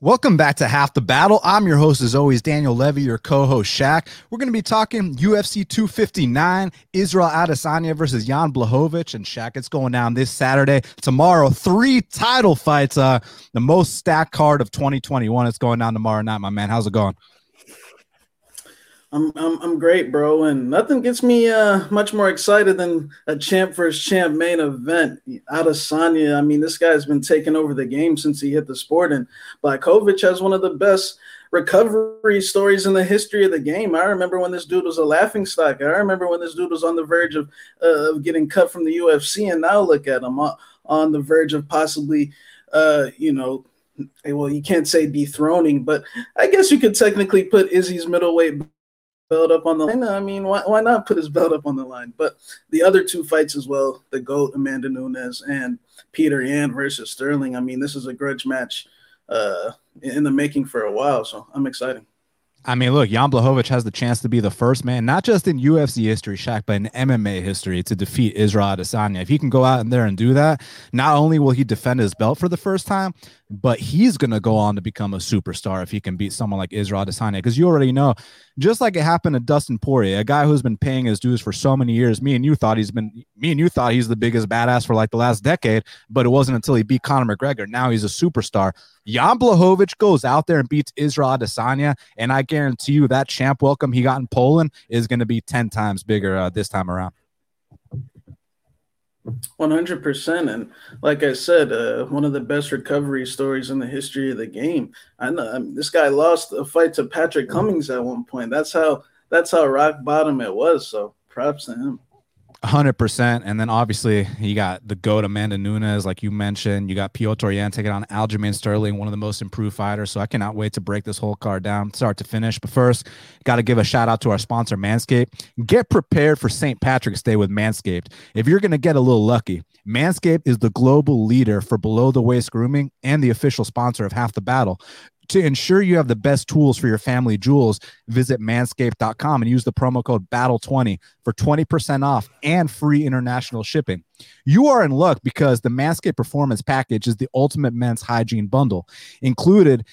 Welcome back to Half the Battle. I'm your host, as always, Daniel Levy, your co host, Shaq. We're going to be talking UFC 259, Israel Adesanya versus Jan Blachowicz. And Shaq, it's going down this Saturday. Tomorrow, three title fights, uh, the most stacked card of 2021. It's going down tomorrow night, my man. How's it going? I'm, I'm I'm great, bro, and nothing gets me uh, much more excited than a champ versus champ main event. Adesanya, I mean, this guy's been taking over the game since he hit the sport, and Blachowicz has one of the best recovery stories in the history of the game. I remember when this dude was a laughing stock. I remember when this dude was on the verge of uh, of getting cut from the UFC, and now look at him on the verge of possibly, uh, you know, well, you can't say dethroning, but I guess you could technically put Izzy's middleweight belt up on the line. I mean, why, why not put his belt up on the line? But the other two fights as well, the GOAT, Amanda Nunes, and Petr Yan versus Sterling. I mean, this is a grudge match uh, in the making for a while. So I'm excited. I mean, look, Jan Blachowicz has the chance to be the first man, not just in UFC history, Shaq, but in MMA history to defeat Israel Adesanya. If he can go out in there and do that, not only will he defend his belt for the first time, but he's going to go on to become a superstar if he can beat someone like Israel Adesanya. Because you already know, just like it happened to Dustin Poirier, a guy who's been paying his dues for so many years. Me and you thought he's been, me and you thought he's the biggest badass for like the last decade, but it wasn't until he beat Conor McGregor. Now he's a superstar. Jan Blachowicz goes out there and beats Israel Adesanya, and I guarantee you that champ welcome he got in Poland is going to be ten times bigger uh, this time around. 100% and like i said uh, one of the best recovery stories in the history of the game. I know I mean, this guy lost a fight to patrick cummins at one point. That's how that's how rock bottom it was so props to him Hundred percent, and then obviously you got the goat Amanda Nunes, like you mentioned. You got Petr Yan taking on Aljamain Sterling, one of the most improved fighters. So I cannot wait to break this whole card down, start to finish. But first, got to give a shout out to our sponsor, Manscaped. Get prepared for St. Patrick's Day with Manscaped. If you're gonna get a little lucky, Manscaped is the global leader for below the waist grooming and the official sponsor of Half the Battle. To ensure you have the best tools for your family jewels, visit manscaped.com and use the promo code BATTLE20 for 20% off and free international shipping. You are in luck because the Manscaped Performance Package is the ultimate men's hygiene bundle. Included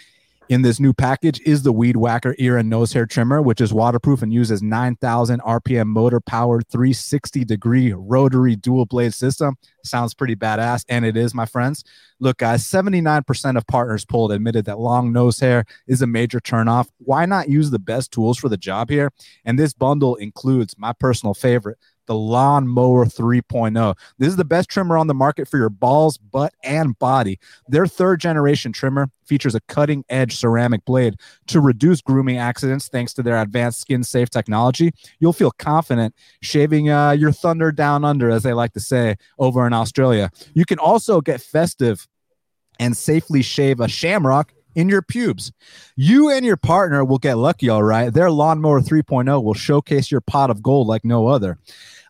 in this new package is the Weed Whacker ear and nose hair trimmer, which is waterproof and uses 9,000 RPM motor powered 360 degree rotary dual blade system. Sounds pretty badass, and it is, my friends. Look, guys, 79% of partners polled admitted that long nose hair is a major turnoff. Why not use the best tools for the job here? And this bundle includes my personal favorite, the Lawnmower 3.0. This is the best trimmer on the market for your balls, butt, and body. Their third generation trimmer features a cutting edge ceramic blade to reduce grooming accidents thanks to their advanced skin safe technology. You'll feel confident shaving uh, your thunder down under, as they like to say over in Australia. You can also get festive and safely shave a shamrock in your pubes. You and your partner will get lucky, all right. Their lawnmower 3.0 will showcase your pot of gold like no other.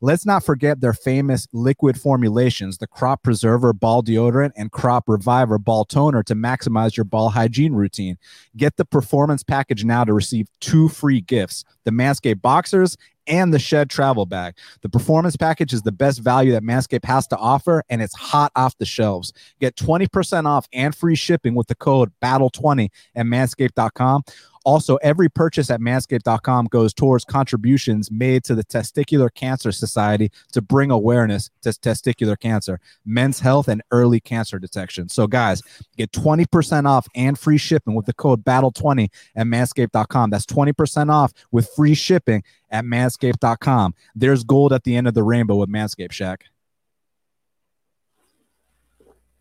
Let's not forget their famous liquid formulations, the Crop Preserver Ball Deodorant and Crop Reviver Ball Toner to maximize your ball hygiene routine. Get the performance package now to receive two free gifts the Manscaped Boxers and the Shed travel bag. The performance package is the best value that Manscaped has to offer, and it's hot off the shelves. Get 20% off and free shipping with the code BATTLE20 at manscaped.com. Also, every purchase at manscaped.com goes towards contributions made to the Testicular Cancer Society to bring awareness to testicular cancer, men's health, and early cancer detection. So, guys, get 20% off and free shipping with the code BATTLE20 at manscaped.com. That's 20% off with free shipping at manscaped.com. There's gold at the end of the rainbow with Manscaped, Shaq.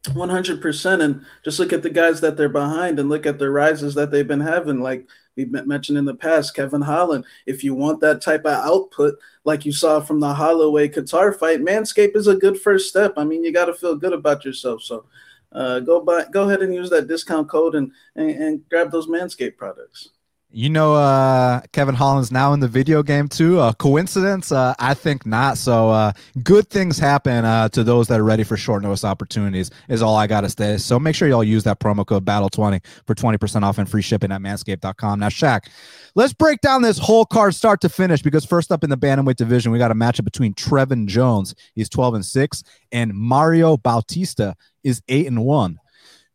100% and just look at the guys that they're behind and look at the rises that they've been having. Like we mentioned in the past kevin holland if you want that type of output like you saw from the holloway Kattar fight manscape is a good first step. I mean you got to feel good about yourself. So uh, go by go ahead and use that discount code and, and, and grab those manscape products you know, uh, Kevin Holland's now in the video game too. Uh, coincidence? Uh, I think not. So, uh, good things happen uh, to those that are ready for short notice opportunities. Is all I gotta say. So make sure y'all use that promo code Battle Twenty for twenty percent off and free shipping at Manscaped.com. Now, Shaq, let's break down this whole card start to finish because first up in the bantamweight division, we got a matchup between Trevin Jones, he's twelve and six, and Mario Bautista is eight and one.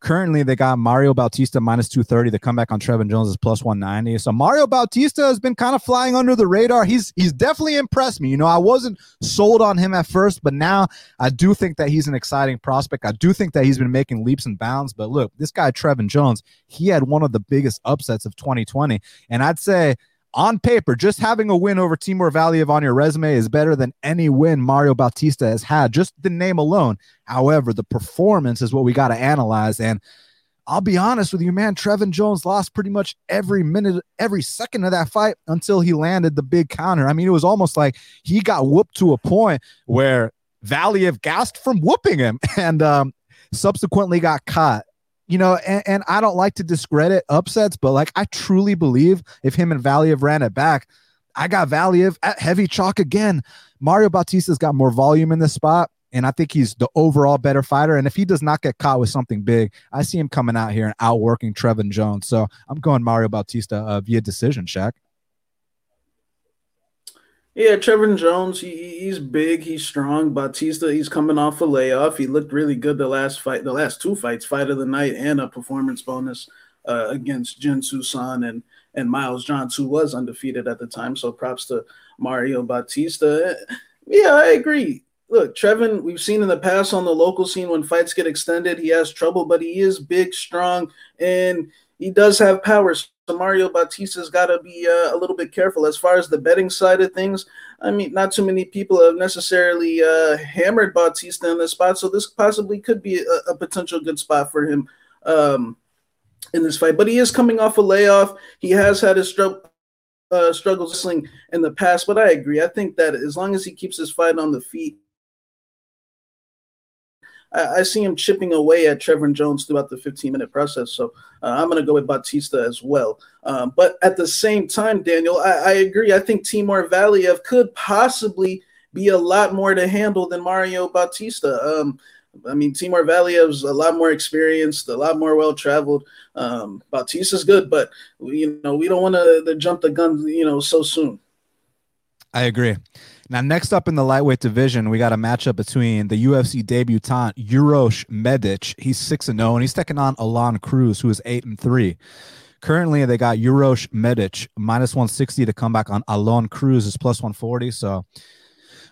Currently, they got Mario Bautista minus 230. The comeback on Trevin Jones is plus 190. So Mario Bautista has been kind of flying under the radar. He's he's definitely impressed me. You know, I wasn't sold on him at first, but now I do think that he's an exciting prospect. I do think that he's been making leaps and bounds. But look, this guy Trevin Jones, he had one of the biggest upsets of 2020, and I'd say on paper, just having a win over Timur Valiev on your resume is better than any win Mario Bautista has had, just the name alone. However, the performance is what we got to analyze. And I'll be honest with you, man, Trevin Jones lost pretty much every minute, every second of that fight until he landed the big counter. I mean, it was almost like he got whooped to a point where Valiev gasped from whooping him and um, subsequently got caught you know, and, and, I don't like to discredit upsets, but like I truly believe if him and Valiev ran it back, I got Valiev at heavy chalk again. Mario Bautista's got more volume in this spot, and I think he's the overall better fighter. And if he does not get caught with something big, I see him coming out here and outworking Trevin Jones. So I'm going Mario Bautista uh, via decision, Shaq. Yeah, Trevin Jones, he, he's big, he's strong. Bautista, he's coming off a layoff. He looked really good the last fight, the last two fights, fight of the night, and a performance bonus uh, against Jin Soo Son and and Miles Johns, who was undefeated at the time. So props to Mario Bautista. Yeah, I agree. Look, Trevin, we've seen in the past on the local scene when fights get extended, he has trouble, but he is big, strong, and he does have power. So Mario Bautista's got to be uh, a little bit careful as far as the betting side of things. I mean, not too many people have necessarily uh, hammered Bautista in this spot, so this possibly could be a, a potential good spot for him um, in this fight. But he is coming off a layoff. He has had his str- uh, struggles in the past, but I agree. I think that as long as he keeps his fight on the feet I, I, see him chipping away at Trevor Jones throughout the 15 minute process. So uh, I'm going to go with Bautista as well. Um, but at the same time, Daniel, I, I agree. I think Timur Valiev could possibly be a lot more to handle than Mario Bautista. Um, I mean, Timur Valiev's a lot more experienced, a lot more well traveled. Um, Bautista's good, but you know we don't want to jump the gun, you know, so soon. I agree. Now, next up in the lightweight division, we got a matchup between the UFC debutant Uros Medic. He's six and zero, oh, and he's taking on Aalon Cruz, who is eight and three. Currently, they got Uros Medic minus one sixty to come back on Aalon Cruz is plus one forty. So,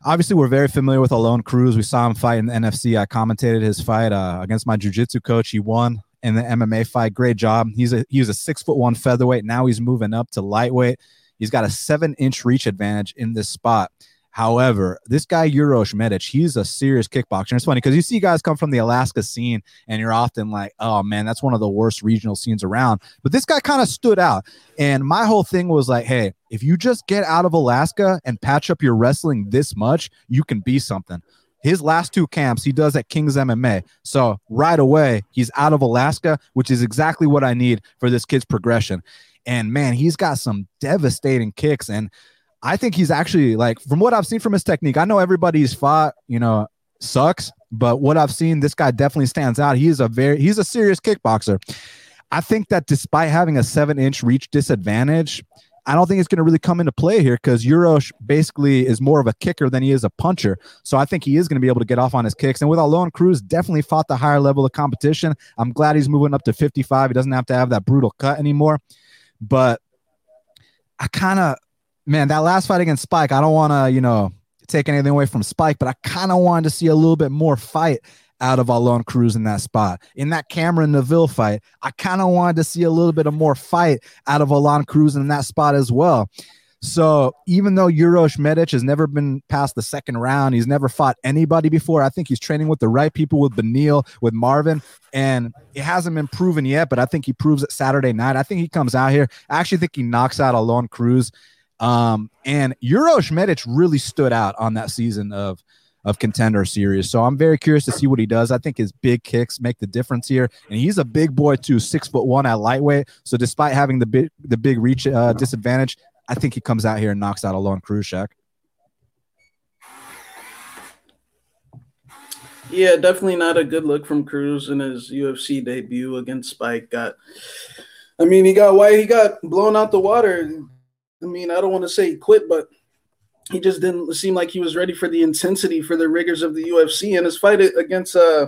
obviously, we're very familiar with Aalon Cruz. We saw him fight in the NFC. I commentated his fight uh, against my jiu-jitsu coach. He won in the MMA fight. Great job. He's a he was a six foot one featherweight. Now he's moving up to lightweight. He's got a seven inch reach advantage in this spot. However, this guy Urosh Medic, he's a serious kickboxer. It's funny because you see guys come from the Alaska scene, and you're often like, "Oh man, that's one of the worst regional scenes around." But this guy kind of stood out, and my whole thing was like, "Hey, if you just get out of Alaska and patch up your wrestling this much, you can be something." His last two camps he does at King's MMA. So right away, he's out of Alaska, which is exactly what I need for this kid's progression. And man, he's got some devastating kicks and I think he's actually like from what I've seen from his technique. I know everybody's fought, you know, sucks, but what I've seen, this guy definitely stands out. He is a very he's a serious kickboxer. I think that despite having a seven inch reach disadvantage, I don't think it's going to really come into play here because Uros basically is more of a kicker than he is a puncher. So I think he is going to be able to get off on his kicks. And with Aalon Cruz, definitely fought the higher level of competition. I'm glad he's moving up to 55. He doesn't have to have that brutal cut anymore. But I kind of man, that last fight against Spike, I don't want to, you know, take anything away from Spike, but I kind of wanted to see a little bit more fight out of Aalon Cruz in that spot. In that Cameron Neville fight, I kind of wanted to see a little bit of more fight out of Aalon Cruz in that spot as well. So even though Uros Medic has never been past the second round, he's never fought anybody before. I think he's training with the right people, with Benil, with Marvin, and it hasn't been proven yet. But I think he proves it Saturday night. I think he comes out here. I actually think he knocks out Aalon Cruz. Um, and Uros Medic really stood out on that season of of contender series. So I'm very curious to see what he does. I think his big kicks make the difference here, and he's a big boy too, six foot one at lightweight. So despite having the big the big reach uh, disadvantage, I think he comes out here and knocks out Aalon Cruz. Yeah, definitely not a good look from Cruz in his UFC debut against Spike. Got, I mean, he got why he got blown out the water I mean, I don't want to say quit, but he just didn't seem like he was ready for the intensity, for the rigors of the UFC. And his fight against uh,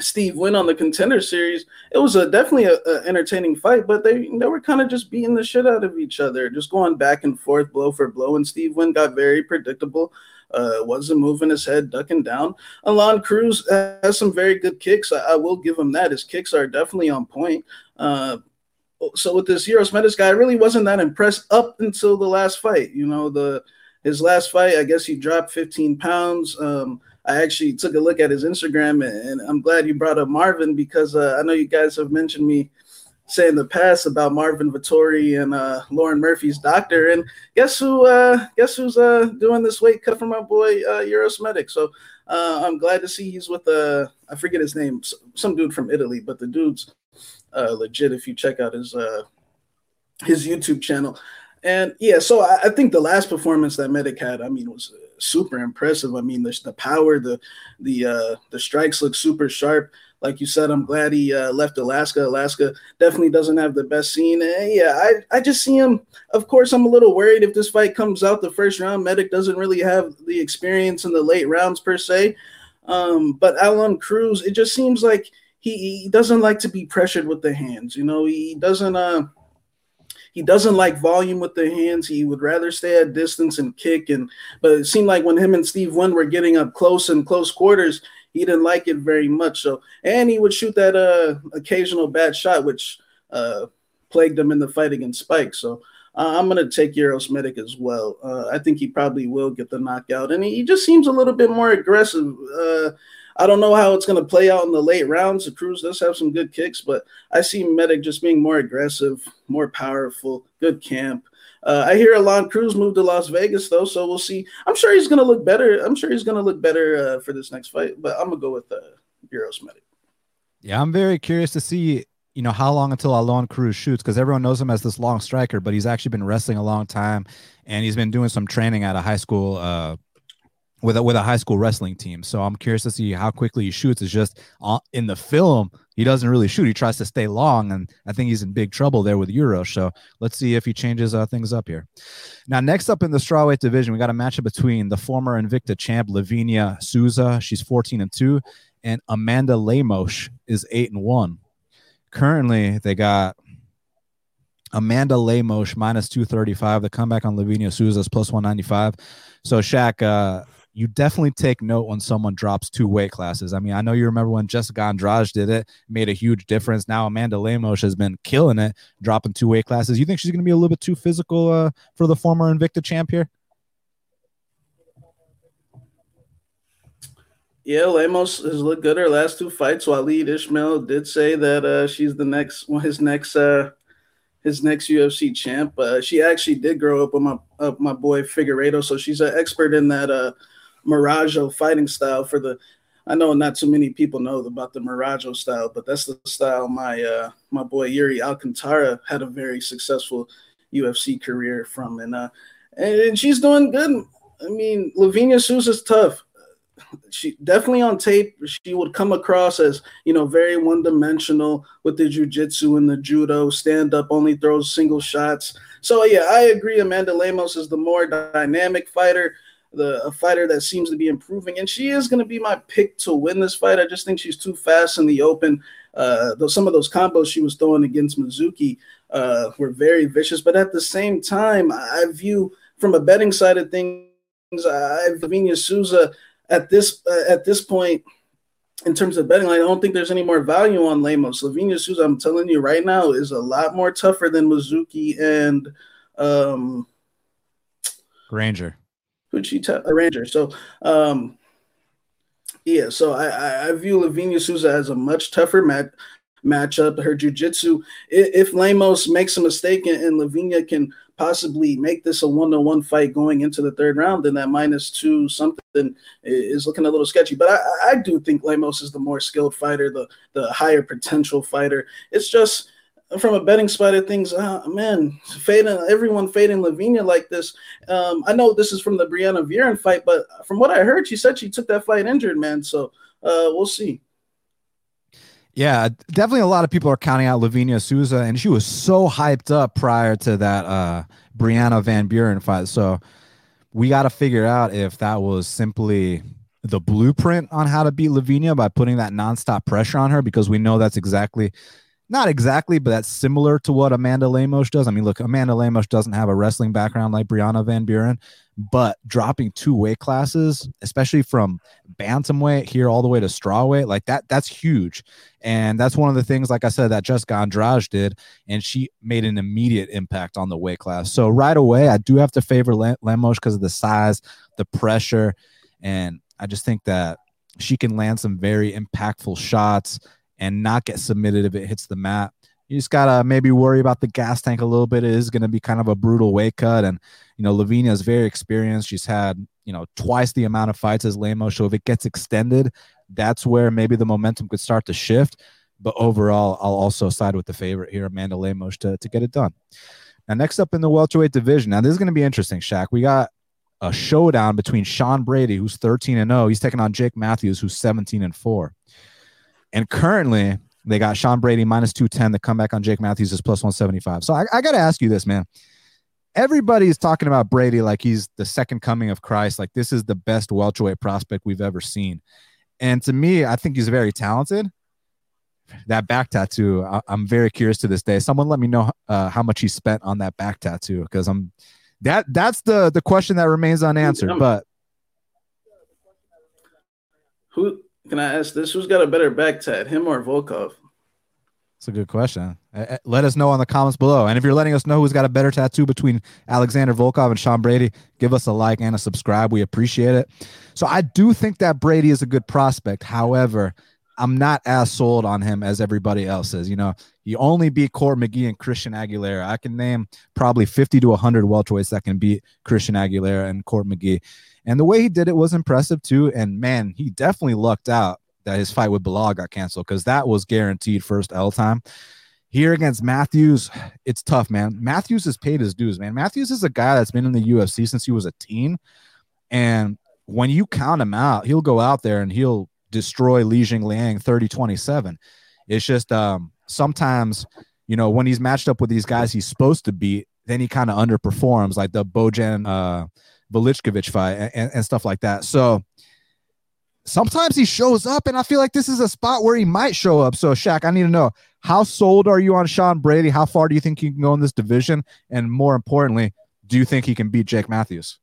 Steve Wynn on the contender series, it was a definitely a, entertaining fight, but they they were kind of just beating the shit out of each other, just going back and forth, blow for blow. And Steve Wynn got very predictable. Uh, wasn't moving his head, ducking down. Aalon Cruz has some very good kicks. I, I, will give him that. His kicks are definitely on point. Uh, so with this Uros Medic's guy, I really wasn't that impressed up until the last fight. You know, the his last fight, I guess he dropped 15 pounds. Um, I actually took a look at his Instagram, and I'm glad you brought up Marvin because uh, I know you guys have mentioned me say in the past about Marvin Vettori and uh, Lauren Murphy's doctor, and guess who? Uh, guess who's uh, doing this weight cut for my boy uh? So uh, I'm glad to see he's with uh, I forget his name, some dude from Italy, but the dude's uh, legit. If you check out his uh, his YouTube channel, and yeah, so I, I think the last performance that Medic had, I mean, was super impressive. I mean, the, the power, the the uh, the strikes look super sharp. Like you said, I'm glad he uh, left Alaska. Alaska definitely doesn't have the best scene. And yeah, I, I just see him. Of course, I'm a little worried if this fight comes out the first round. Medic doesn't really have the experience in the late rounds per se. Um, but Aalon Cruz, it just seems like he, he doesn't like to be pressured with the hands. You know, he doesn't. Uh, he doesn't like volume with the hands. He would rather stay at distance and kick. And but it seemed like when him and Steve Wynn were getting up close and close quarters, he didn't like it very much. So and he would shoot that uh occasional bad shot, which uh plagued him in the fight against Spike. So uh, I'm to take Uros Medic as well. Uh, I think he probably will get the knockout. And he, he just seems a little bit more aggressive. Uh, I don't know how it's going to play out in the late rounds. The Cruz does have some good kicks, but I see Medic just being more aggressive, more powerful, good camp. Uh, I hear Aalon Cruz moved to Las Vegas though, so we'll see. I'm sure he's going to look better. I'm sure he's going to look better uh, for this next fight, but I'm going to go with uh, Uros Medic. Yeah, I'm very curious to see you know how long until Aalon Cruz shoots because everyone knows him as this long striker, but he's actually been wrestling a long time, and he's been doing some training at a high school uh, with a, with a high school wrestling team. So I'm curious to see how quickly he shoots. It's just uh, in the film he doesn't really shoot. He tries to stay long, and I think he's in big trouble there with Euro. So let's see if he changes uh, things up here. Now, next up in the strawweight division, we got a matchup between the former Invicta champ Livinha Souza. She's 14 and two, and Amanda Lemos is eight and one. Currently, they got Amanda Lemos minus 235. The comeback on Livinha Souza is plus 195. So, Shaq, uh, you definitely take note when someone drops two weight classes. I mean, I know you remember when Jessica Andrade did it, made a huge difference. Now Amanda Lemos has been killing it, dropping two weight classes. You think she's going to be a little bit too physical uh, for the former Invicta champ here? Yeah, Lemos has looked good her last two fights. Walid Ismail did say that uh, she's the next one, his next uh, his next UFC champ. Uh, she actually did grow up with my up my boy Figueiredo, so she's an expert in that Mirajo fighting style. For the, I know not too many people know about the Mirajo style, but that's the style my uh, my boy Yuri Alcantara had a very successful UFC career from, and uh, and, she's doing good. I mean, Livinha Souza's tough she definitely on tape she would come across as you know very one dimensional with the jiu-jitsu and the judo stand up only throws single shots so yeah i agree amanda lemos is the more dynamic fighter the a fighter that seems to be improving and she is going to be my pick to win this fight. I just think she's too fast in the open. Uh though some of those combos she was throwing against mizuki uh were very vicious but at the same time i view from a betting side of things i Livinha Souza at this uh, at this point in terms of betting I don't think there's any more value on Lemos. Livinha Souza, I'm telling you right now, is a lot more tougher than Mizuki and um, Ranger. Pucci t- Ranger. So um, yeah, so I, I view Livinha Souza as a much tougher match matchup. Her jujitsu, if Lemos makes a mistake and, and Livinha can possibly make this a one-to-one fight going into the third round, then that minus two something is looking a little sketchy. But I, I do think Lemos is the more skilled fighter, the the higher potential fighter. It's just from a betting side of things, uh, man, fading everyone fading Livinha like this. Um, I know this is from the Brianna Van Buren fight, but from what I heard, she said she took that fight injured, man. So uh, we'll see. Yeah, definitely a lot of people are counting out Livinha Souza, and she was so hyped up prior to that uh, Brianna Van Buren fight. So we got to figure out if that was simply the blueprint on how to beat Livinha by putting that nonstop pressure on her because we know that's exactly not exactly, but that's similar to what Amanda Lemos does. I mean, look, Amanda Lemos doesn't have a wrestling background like Brianna Van Buren, but dropping two weight classes, especially from bantamweight here all the way to strawweight, like that, that's huge. And that's one of the things, like I said, that Jessica Andrade did, and she made an immediate impact on the weight class. So right away, I do have to favor Lemos because of the size, the pressure, and I just think that she can land some very impactful shots and not get submitted if it hits the mat. You just gotta maybe worry about the gas tank a little bit. It is gonna be kind of a brutal weight cut, and you know Livinha is very experienced. She's had you know twice the amount of fights as Lemos. So if it gets extended, that's where maybe the momentum could start to shift. But overall, I'll also side with the favorite here, Amanda Lemos, to, to get it done. Now, next up in the welterweight division. Now, this is going to be interesting, Shaq. We got a showdown between Sean Brady, who's 13 and 0. He's taking on Jake Matthews, who's 17 and 4. And currently, they got Sean Brady minus 210. The comeback on Jake Matthews is plus 175. So I, I got to ask you this, man. Everybody's talking about Brady like he's the second coming of Christ. Like this is the best welterweight prospect we've ever seen. And to me, I think he's very talented. That back tattoo, I, am very curious to this day. Someone let me know uh, how much he spent on that back tattoo because I'm that that's the the question that remains unanswered. But who can I ask this? Who's got a better back tat, him or Volkov? It's a good question. Eh, eh, let us know in the comments below. And if you're letting us know who's got a better tattoo between Alexander Volkov and Sean Brady, give us a like and a subscribe. We appreciate it. So I do think that Brady is a good prospect. However, I'm not as sold on him as everybody else is. You know, you only beat Court McGee and Christian Aguilera. I can name probably 50 to 100 welterweights that can beat Christian Aguilera and Court McGee. And the way he did it was impressive too. And man, he definitely lucked out that his fight with Belal got canceled because that was guaranteed first L time. Here against Matthews, it's tough, man. Matthews has paid his dues, man. Matthews is a guy that's been in the UFC since he was a teen. And when you count him out, he'll go out there and he'll destroy Li Jingliang 30 27. It's just um, sometimes, you know, when he's matched up with these guys he's supposed to beat, then he kind of underperforms, like the Bojan uh, Velickovic fight and, and stuff like that. So sometimes he shows up, and I feel like this is a spot where he might show up. So, Shaq, I need to know how sold are you on Sean Brady? How far do you think he can go in this division? And more importantly, do you think he can beat Jake Matthews?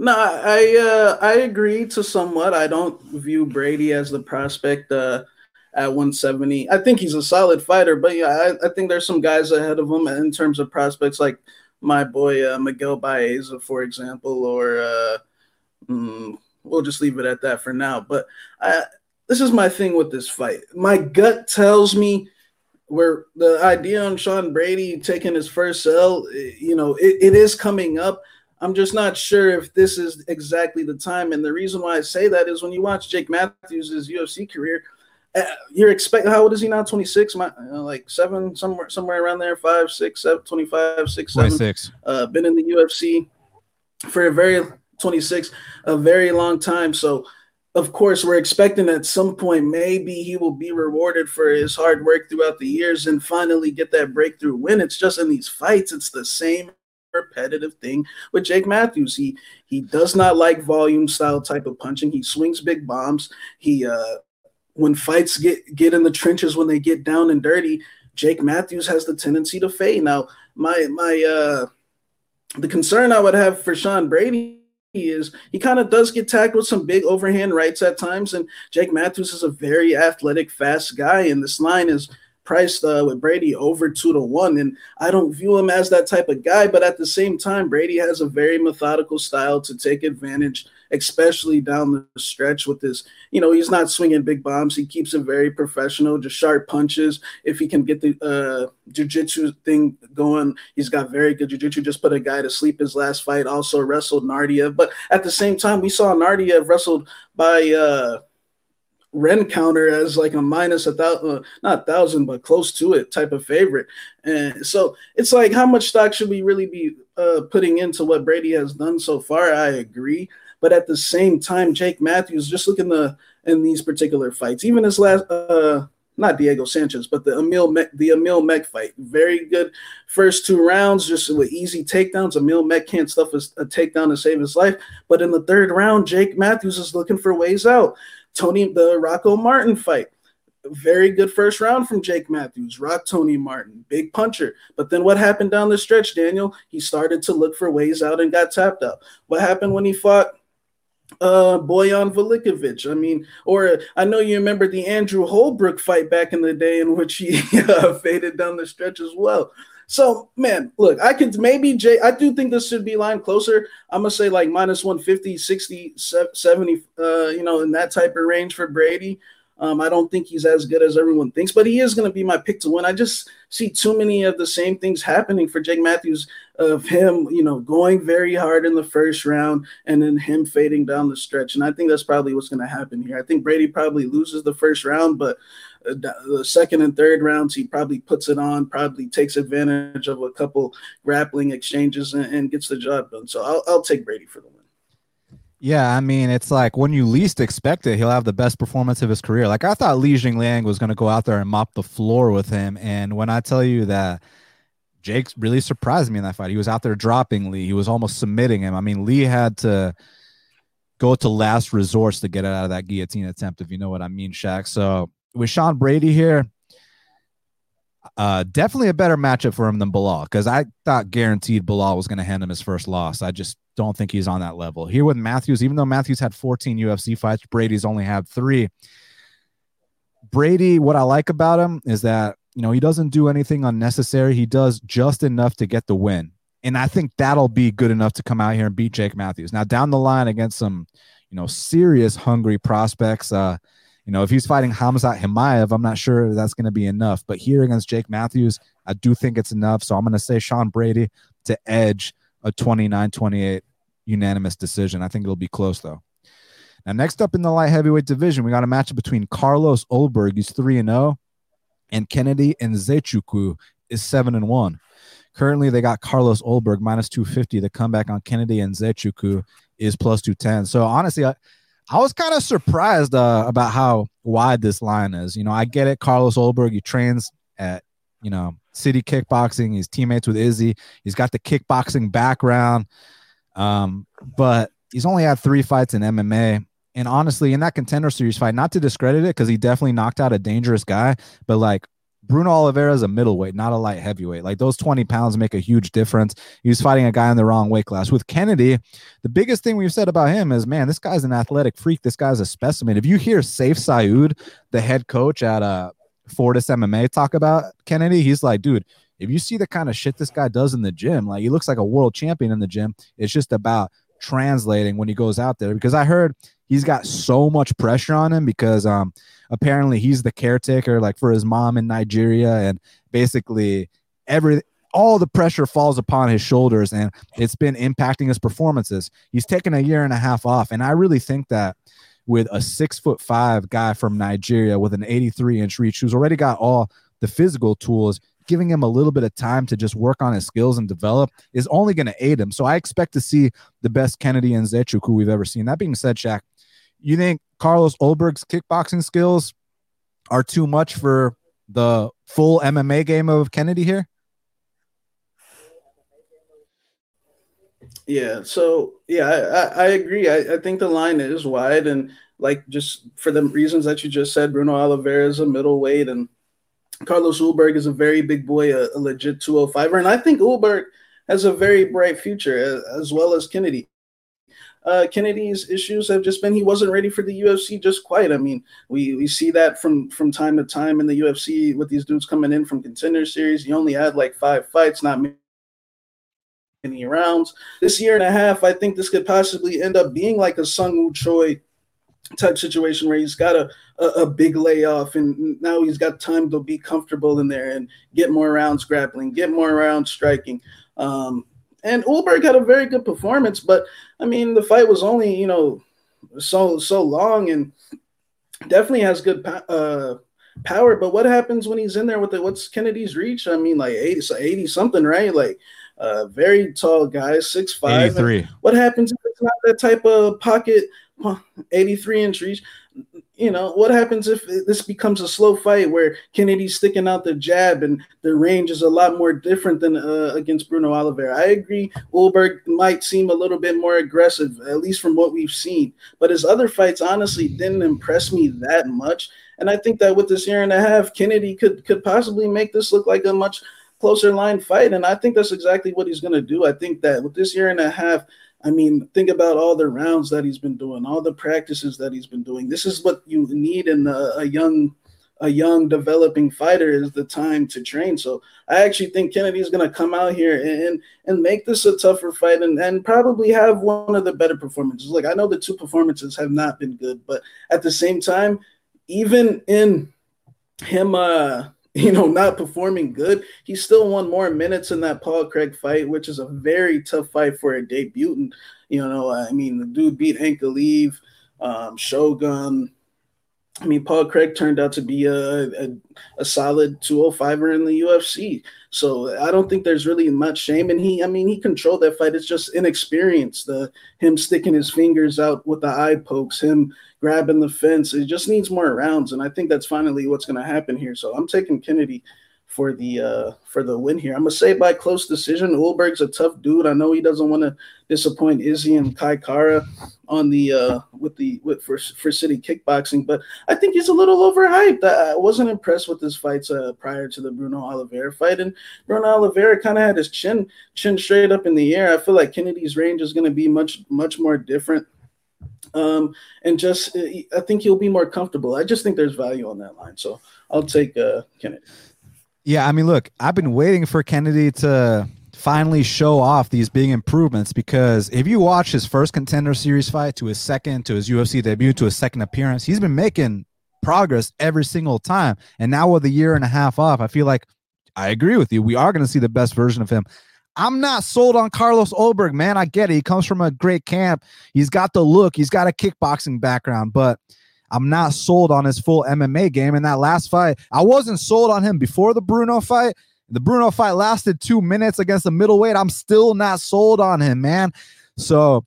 No, I uh, I agree to somewhat. I don't view Brady as the prospect uh, at 170. I think he's a solid fighter, but yeah, I, I think there's some guys ahead of him in terms of prospects, like my boy uh, Miguel Baeza, for example, or uh, mm, we'll just leave it at that for now. But I, this is my thing with this fight. My gut tells me where the idea on Sean Brady taking his first L, you know, it, it is coming up. I'm just not sure if this is exactly the time. And the reason why I say that is when you watch Jake Matthews' UFC career, you're expecting how old is he now? 26 my uh, like seven somewhere somewhere around there. Five six seven 25 six seven. 26 uh been in the ufc for a very 26 a very long time. So of course we're expecting at some point maybe he will be rewarded for his hard work throughout the years and finally get that breakthrough win. It's just in these fights it's the same repetitive thing with Jake Matthews. He he does not like volume style type of punching. He swings big bombs. He uh when fights get get in the trenches when they get down and dirty, Jake Matthews has the tendency to fade. Now, my my uh the concern I would have for Sean Brady is he kind of does get tagged with some big overhand rights at times, and Jake Matthews is a very athletic, fast guy, and this line is priced uh, with Brady over two to one. And I don't view him as that type of guy, but at the same time, Brady has a very methodical style to take advantage, especially down the stretch with this. You know, he's not swinging big bombs. He keeps it very professional, just sharp punches. If he can get the uh, jiu-jitsu thing going, he's got very good jiu-jitsu. Just put a guy to sleep his last fight. Also wrestled Naurdiev. But at the same time, we saw Naurdiev wrestled by uh, Ren counter as like a minus a thousand, uh, not a thousand, but close to it type of favorite. And so it's like, how much stock should we really be uh, putting into what Brady has done so far? I agree. But at the same time, Jake Matthews, just looking the in these particular fights, even his last uh, not Diego Sanchez, but the Emil Meek, the Emil Meek fight. Very good first two rounds, just with easy takedowns. Emil Meek can't stuff a, a takedown to save his life. But in the third round, Jake Matthews is looking for ways out. Tony, the Rocco Martin fight. Very good first round from Jake Matthews. Rock Tony Martin, big puncher. But then what happened down the stretch, Daniel? He started to look for ways out and got tapped out. What happened when he fought uh Bojan Velickovic. I mean, or I know you remember the Andrew Holbrook fight back in the day in which he uh, faded down the stretch as well. So, man, look, I could maybe Jay, I do think this should be line closer. I'm gonna say like minus 150, 60, 70, uh, you know, in that type of range for Brady. Um, I don't think he's as good as everyone thinks, but he is going to be my pick to win. I just see too many of the same things happening for Jake Matthews of him, you know, going very hard in the first round and then him fading down the stretch. And I think that's probably what's going to happen here. I think Brady probably loses the first round, but uh, the second and third rounds, he probably puts it on, probably takes advantage of a couple grappling exchanges and, and gets the job done. So I'll, I'll take Brady for the win. Yeah, I mean, it's like when you least expect it, he'll have the best performance of his career. Like I thought Li Jingliang was going to go out there and mop the floor with him, and when I tell you that Jake really surprised me in that fight, he was out there dropping Lee. He was almost submitting him. I mean, Lee had to go to last resorts to get out of that guillotine attempt, if you know what I mean, Shaq. So with Sean Brady here, uh, definitely a better matchup for him than Belal because I thought guaranteed Belal was going to hand him his first loss. I just don't think he's on that level. Here with Matthews, even though Matthews had 14 UFC fights, Brady's only had three. Brady, what I like about him is that, you know, he doesn't do anything unnecessary. He does just enough to get the win. And I think that'll be good enough to come out here and beat Jake Matthews. Now, down the line against some, you know, serious hungry prospects, uh, you know, if he's fighting Khamzat Chimaev, I'm not sure that's going to be enough. But here against Jake Matthews, I do think it's enough. So I'm going to say Sean Brady to edge a 29 28 unanimous decision. I think it'll be close, though. Now, next up in the light heavyweight division, we got a matchup between Carlos Ulberg. he's 3 and 0, and Kennedy Nzechukwu is 7 and 1. Currently, they got Carlos Ulberg minus 250. The comeback on Kennedy Nzechukwu is plus 210. So, honestly, I, I was kind of surprised uh, about how wide this line is. You know, I get it. Carlos Ulberg, he trains at, you know, City Kickboxing. He's teammates with Izzy. He's got the kickboxing background. Um, but he's only had three fights in MMA. And honestly, in that contender series fight, not to discredit it, because he definitely knocked out a dangerous guy, but like Bruno Oliveira is a middleweight, not a light heavyweight. Like those 20 pounds make a huge difference. He was fighting a guy in the wrong weight class. With Kennedy, the biggest thing we've said about him is, man, this guy's an athletic freak. This guy's a specimen. If you hear Sayif Saud, the head coach at uh, Fortis MMA, talk about Kennedy, he's like, dude, if you see the kind of shit this guy does in the gym, like he looks like a world champion in the gym. It's just about translating when he goes out there because I heard he's got so much pressure on him because um apparently he's the caretaker like for his mom in Nigeria and basically every all the pressure falls upon his shoulders and it's been impacting his performances. He's taken a year and a half off and I really think that with a 6 foot 5 guy from Nigeria with an 83 inch reach who's already got all the physical tools giving him a little bit of time to just work on his skills and develop is only going to aid him. So I expect to see the best Kennedy and Nzechukwu we've ever seen. That being said, Shaq, you think Carlos Ulberg's kickboxing skills are too much for the full MMA game of Kennedy here? Yeah, so yeah, I, I agree. I, I think the line is wide, and like just for the reasons that you just said, Bruno Oliveira is a middleweight, and Carlos Ulberg is a very big boy, a, a legit 205er, and I think Ulberg has a very bright future as, as well as Kennedy uh, Kennedy's issues have just been he wasn't ready for the UFC just quite. I mean, we we see that from from time to time in the UFC with these dudes coming in from contender series. He only had like five fights, not many rounds. This year and a half, I think this could possibly end up being like a Seung Woo Choi type situation where he's got a, a, a, big layoff and now he's got time to be comfortable in there and get more rounds grappling, get more rounds striking. Um, and Ulberg had a very good performance, but I mean, the fight was only you know so so long and definitely has good uh, power. But what happens when he's in there with the what's Kennedy's reach? I mean, like 80, 80 something, right? Like uh, very tall guy, six five. What happens if it's not that type of pocket, 83 inch reach? You know, what happens if this becomes a slow fight where Kennedy's sticking out the jab and the range is a lot more different than uh, against Bruno Oliveira? I agree. Ulberg might seem a little bit more aggressive, at least from what we've seen. But his other fights honestly didn't impress me that much. And I think that with this year and a half, Kennedy could could possibly make this look like a much closer line fight. And I think that's exactly what he's going to do. I think that with this year and a half, I mean, think about all the rounds that he's been doing, all the practices that he's been doing. This is what you need in a, a young, a young developing fighter is the time to train. So I actually think Kennedy's going to come out here and and make this a tougher fight and, and probably have one of the better performances. Like I know the two performances have not been good, but at the same time, even in him uh you know, not performing good, he still won more minutes in that Paul Craig fight, which is a very tough fight for a debutant. You know, I mean, the dude beat Ankalaev, um, Shogun. I mean, Paul Craig turned out to be a, a, a solid 205er in the UFC. So I don't think there's really much shame. And he, I mean, he controlled that fight. It's just inexperience. The him sticking his fingers out with the eye pokes, him grabbing the fence. It just needs more rounds, and I think that's finally what's going to happen here. So I'm taking Kennedy for the uh, for the win here. I'm gonna say by close decision. Ulberg's a tough dude. I know he doesn't want to disappoint Izzy and Kai Kara on the uh, with the with for for City Kickboxing, but I think he's a little overhyped. I, wasn't impressed with his fights uh, prior to the Bruno Oliveira fight, and Bruno Oliveira kind of had his chin chin straight up in the air. I feel like Kennedy's range is going to be much much more different um, and just uh, I think he'll be more comfortable. I just think there's value on that line, so I'll take uh, Kennedy. Yeah, I mean, look, I've been waiting for Kennedy to finally show off these big improvements because if you watch his first contender series fight to his second to his UFC debut to his second appearance, he's been making progress every single time. And now with a year and a half off, I feel like I agree with you. We are going to see the best version of him. I'm not sold on Carlos Ulberg, man. I get it. He comes from a great camp. He's got the look. He's got a kickboxing background, but I'm not sold on his full MMA game. In that last fight, I wasn't sold on him before the Bruno fight. The Bruno fight lasted two minutes against the middleweight. I'm still not sold on him, man. So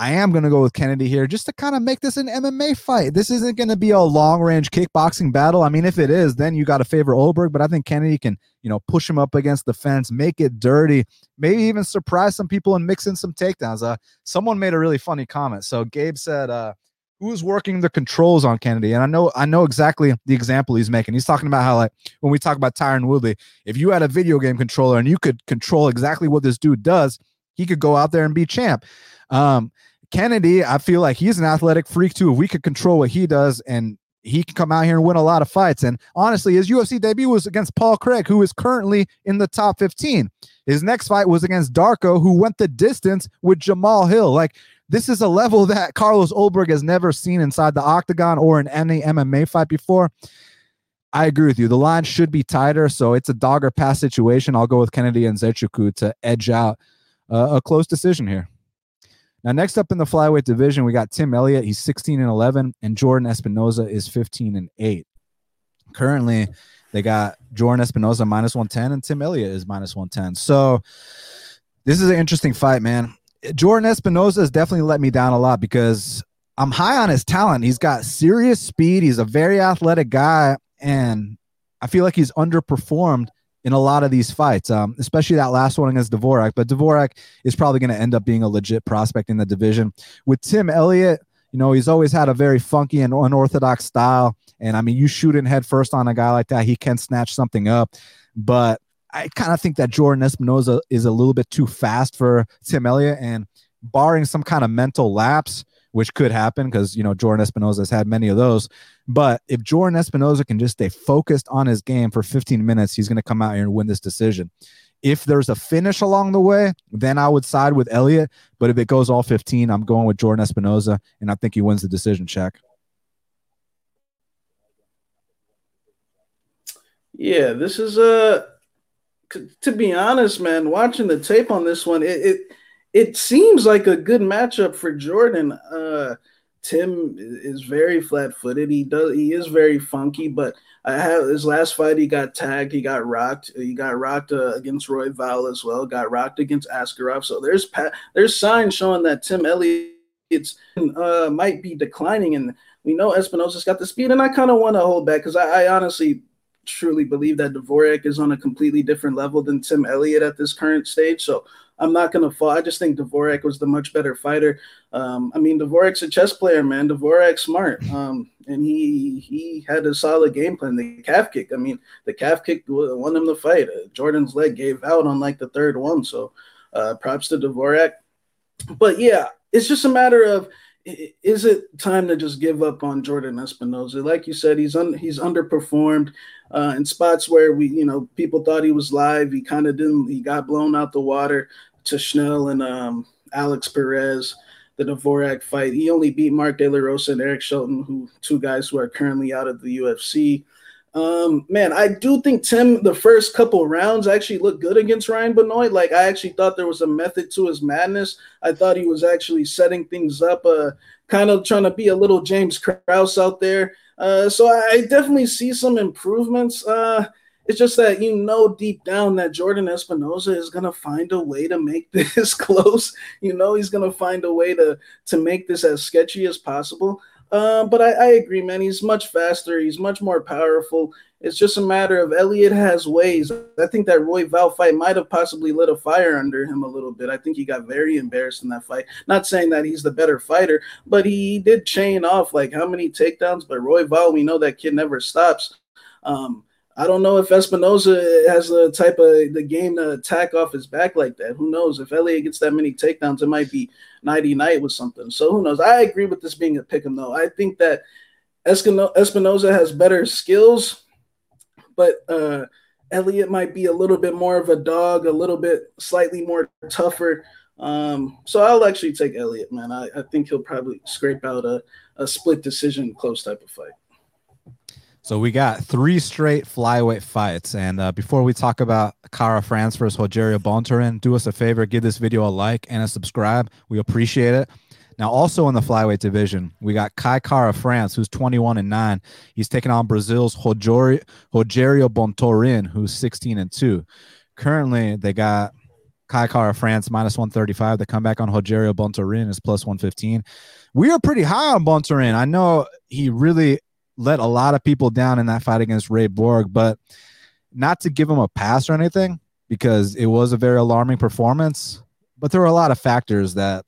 I am going to go with Kennedy here just to kind of make this an MMA fight. This isn't going to be a long range kickboxing battle. I mean, if it is, then you got to favor Ulberg, but I think Kennedy can, you know, push him up against the fence, make it dirty, maybe even surprise some people and mix in some takedowns. Uh, someone made a really funny comment. So Gabe said, uh, who's working the controls on Kennedy? And I know I know exactly the example he's making. He's talking about how like when we talk about Tyron Woodley, if you had a video game controller and you could control exactly what this dude does, he could go out there and be champ. Um, Kennedy, I feel like he's an athletic freak too. If we could control what he does and he can come out here and win a lot of fights. And honestly, his UFC debut was against Paul Craig, who is currently in the top 15. His next fight was against Darko, who went the distance with Jamahal Hill. Like, this is a level that Carlos Ulberg has never seen inside the octagon or in any MMA fight before. I agree with you. The line should be tighter, so it's a dog or pass situation. I'll go with Kennedy and Nzechukwu to edge out uh, a close decision here. Now, next up in the flyweight division, we got Tim Elliott. He's 16 and 11, and Jordan Espinosa is 15 and 8. Currently, they got Jordan Espinosa minus 110, and Tim Elliott is minus 110. So, this is an interesting fight, man. Jordan Espinosa has definitely let me down a lot because I'm high on his talent. He's got serious speed. He's a very athletic guy, and I feel like he's underperformed in a lot of these fights, um, especially that last one against Dvorak. But Dvorak is probably going to end up being a legit prospect in the division. With Tim Elliott, you know, he's always had a very funky and unorthodox style. And I mean, you shoot in head first on a guy like that, he can snatch something up. But I kind of think that Jordan Espinosa is a little bit too fast for Tim Elliott. And barring some kind of mental lapse, which could happen because you know Jordan Espinosa has had many of those. But if Jordan Espinosa can just stay focused on his game for 15 minutes, he's going to come out here and win this decision. If there's a finish along the way, then I would side with Elliott. But if it goes all 15, I'm going with Jordan Espinosa, and I think he wins the decision check. Yeah, this is uh, a. To be honest, man, watching the tape on this one, it, it it seems like a good matchup for Jordan. Uh, Tim is very flat-footed. He does. He is very funky, but I have his last fight. He got tagged. He got rocked. He got rocked uh, against Royval as well. Got rocked against Askarov. So there's pa- there's signs showing that Tim Elliott uh, might be declining, and we know Espinosa's got the speed, and I kind of want to hold back because I, I honestly truly believe that Dvorak is on a completely different level than Tim Elliott at this current stage. So I'm not to fall. I just think Dvorak was the much better fighter. Um, I mean, Dvorak's a chess player, man. Dvorak's smart, um, and he he had a solid game plan. The calf kick. I mean, the calf kick won him the fight. Uh, Jordan's leg gave out on like the third one. So uh, props to Dvorak. But yeah, it's just a matter of is it time to just give up on Jordan Espinosa? Like you said, he's un, he's underperformed uh, in spots where we, you know, people thought he was live. He kind of didn't. He got blown out the water to Schnell and um, Alex Perez. The Dvorak fight. He only beat Mark De La Rosa and Eric Shelton, who two guys who are currently out of the UFC. Um, man, I do think Tim, the first couple rounds actually looked good against Ryan Benoit. Like, I actually thought there was a method to his madness. I thought he was actually setting things up, uh, kind of trying to be a little James Krause out there. Uh, so I definitely see some improvements. Uh, it's just that you know deep down that Jordan Espinosa is gonna find a way to make this close. You know he's gonna find a way to to make this as sketchy as possible. Uh, but I, I, agree, man. He's much faster. He's much more powerful. It's just a matter of Elliott has ways. I think that Royval fight might have possibly lit a fire under him a little bit. I think he got very embarrassed in that fight. Not saying that he's the better fighter, but he did chain off like how many takedowns. But Royval, we know that kid never stops. Um, I don't know if Espinosa has the type of the game to attack off his back like that. Who knows? If Elliott gets that many takedowns, it might be nighty night with something. So who knows? I agree with this being a pick 'em though. I think that Espinosa has better skills, but uh, Elliott might be a little bit more of a dog, a little bit slightly more tougher. Um, so I'll actually take Elliott, man. I, I think he'll probably scrape out a, a split decision close type of fight. So we got three straight flyweight fights. And uh, before we talk about Kara France versus Rogerio Bontorin, do us a favor, give this video a like and a subscribe. We appreciate it. Now, also in the flyweight division, we got Kai Kara France, who's 21 and 9. He's taking on Brazil's Rogerio, Rogerio who's 16 and 2. Currently, they got Kai Kara France minus 135. The comeback on Rogerio Bontorin is plus 115. We are pretty high on Bontorin. I know he really let a lot of people down in that fight against Ray Borg, but not to give him a pass or anything because it was a very alarming performance. But there were a lot of factors that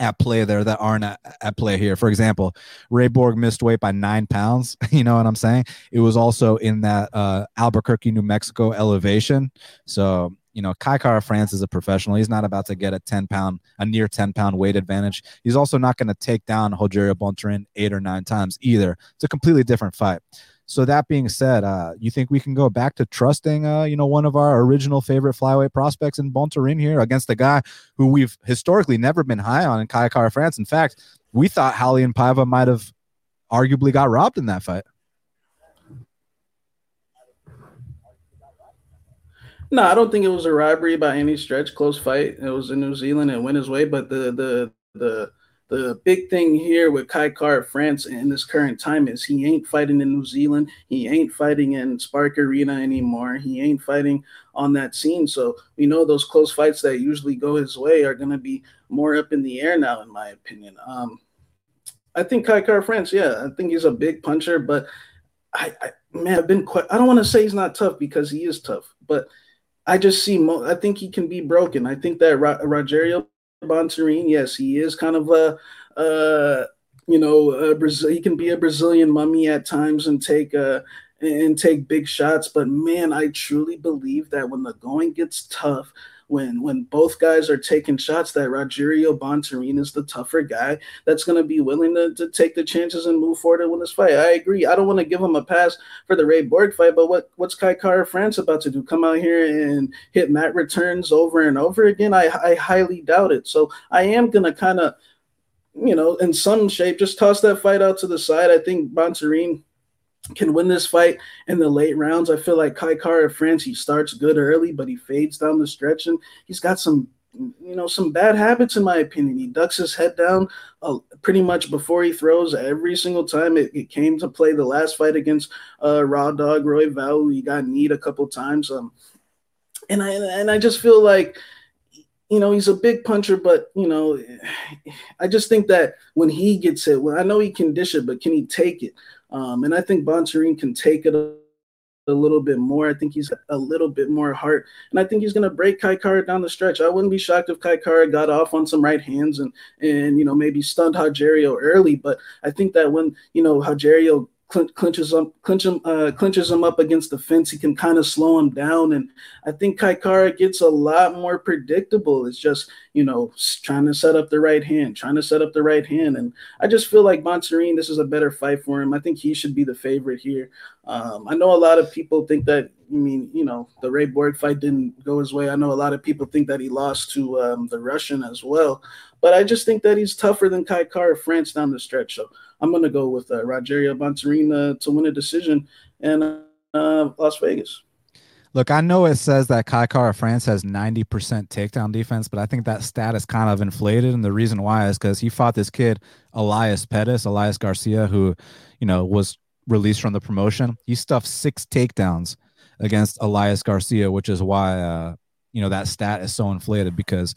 at play there that aren't at, at, play here. For example, Ray Borg missed weight by nine pounds. You know what I'm saying? It was also in that uh, Albuquerque, New Mexico elevation. So you know, Kai Kara France is a professional. He's not about to get a 10 pound, a near 10 pound weight advantage. He's also not going to take down Rogerio Bontorin eight or nine times either. It's a completely different fight. So that being said, uh, you think we can go back to trusting, uh, you know, one of our original favorite flyweight prospects in Bontorin here against a guy who we've historically never been high on in Kai Kara France. In fact, we thought Raulian Paiva might have arguably got robbed in that fight. No, I don't think it was a robbery by any stretch. Close fight. It was in New Zealand and went his way. But the the the the big thing here with Kai Kara France in this current time is he ain't fighting in New Zealand. He ain't fighting in Spark Arena anymore. He ain't fighting on that scene. So we know those close fights that usually go his way are going to be more up in the air now, in my opinion. Um, I think Kai Kara France, yeah, I think he's a big puncher, but I, I man, I've been quite. I don't want to say he's not tough because he is tough, but I just see. Mo- I think he can be broken. I think that Ro- Rogerio Bontorin, yes, he is kind of a, uh, you know, Brazil. He can be a Brazilian mummy at times and take uh and take big shots. But man, I truly believe that when the going gets tough, when when both guys are taking shots that Rogerio Bontorin is the tougher guy that's going to be willing to, to take the chances and move forward and win this fight. I agree. I don't want to give him a pass for the Ray Borg fight, but what what's Kai Kara France about to do? Come out here and hit mat returns over and over again? I, I highly doubt it. So I am going to kind of, you know, in some shape, just toss that fight out to the side. I think Bontorin – can win this fight in the late rounds. I feel like Kai Kara France, he starts good early, but he fades down the stretch, and he's got some, you know, some bad habits in my opinion. He ducks his head down uh, pretty much before he throws every single time it, it came to play. The last fight against uh, Raw Dog Royval, he got kneed a couple times. Um, and I and I just feel like you know, he's a big puncher, but you know, I just think that when he gets hit, well, I know he can dish it, but can he take it? Um, and I think Bontorin can take it a, a, little bit more. I think he's a little bit more heart, and I think he's going to break Kai Kara down the stretch. I wouldn't be shocked if Kai Kara got off on some right hands and and you know maybe stunned Rogerio early, but I think that when you know Rogerio clinches clinch him, uh, clinches him up against the fence. He can kind of slow him down, and I think Kai Kara gets a lot more predictable. It's just you know trying to set up the right hand, trying to set up the right hand, and I just feel like Bontorin, this is a better fight for him. I think he should be the favorite here. Um, I know a lot of people think that. I mean, you know, the Ray Borg fight didn't go his way. I know a lot of people think that he lost to um, the Russian as well, but I just think that he's tougher than Kai Kara France down the stretch. So I'm going to go with uh, Rogerio Bontorin to win a decision in uh, Las Vegas. Look, I know it says that Kai Kara France has 90% takedown defense, but I think that stat is kind of inflated. And the reason why is because he fought this kid, Elias Pettis, Elias Garcia, who, you know, was released from the promotion. He stuffed six takedowns against Elias Garcia, which is why, uh, you know, that stat is so inflated because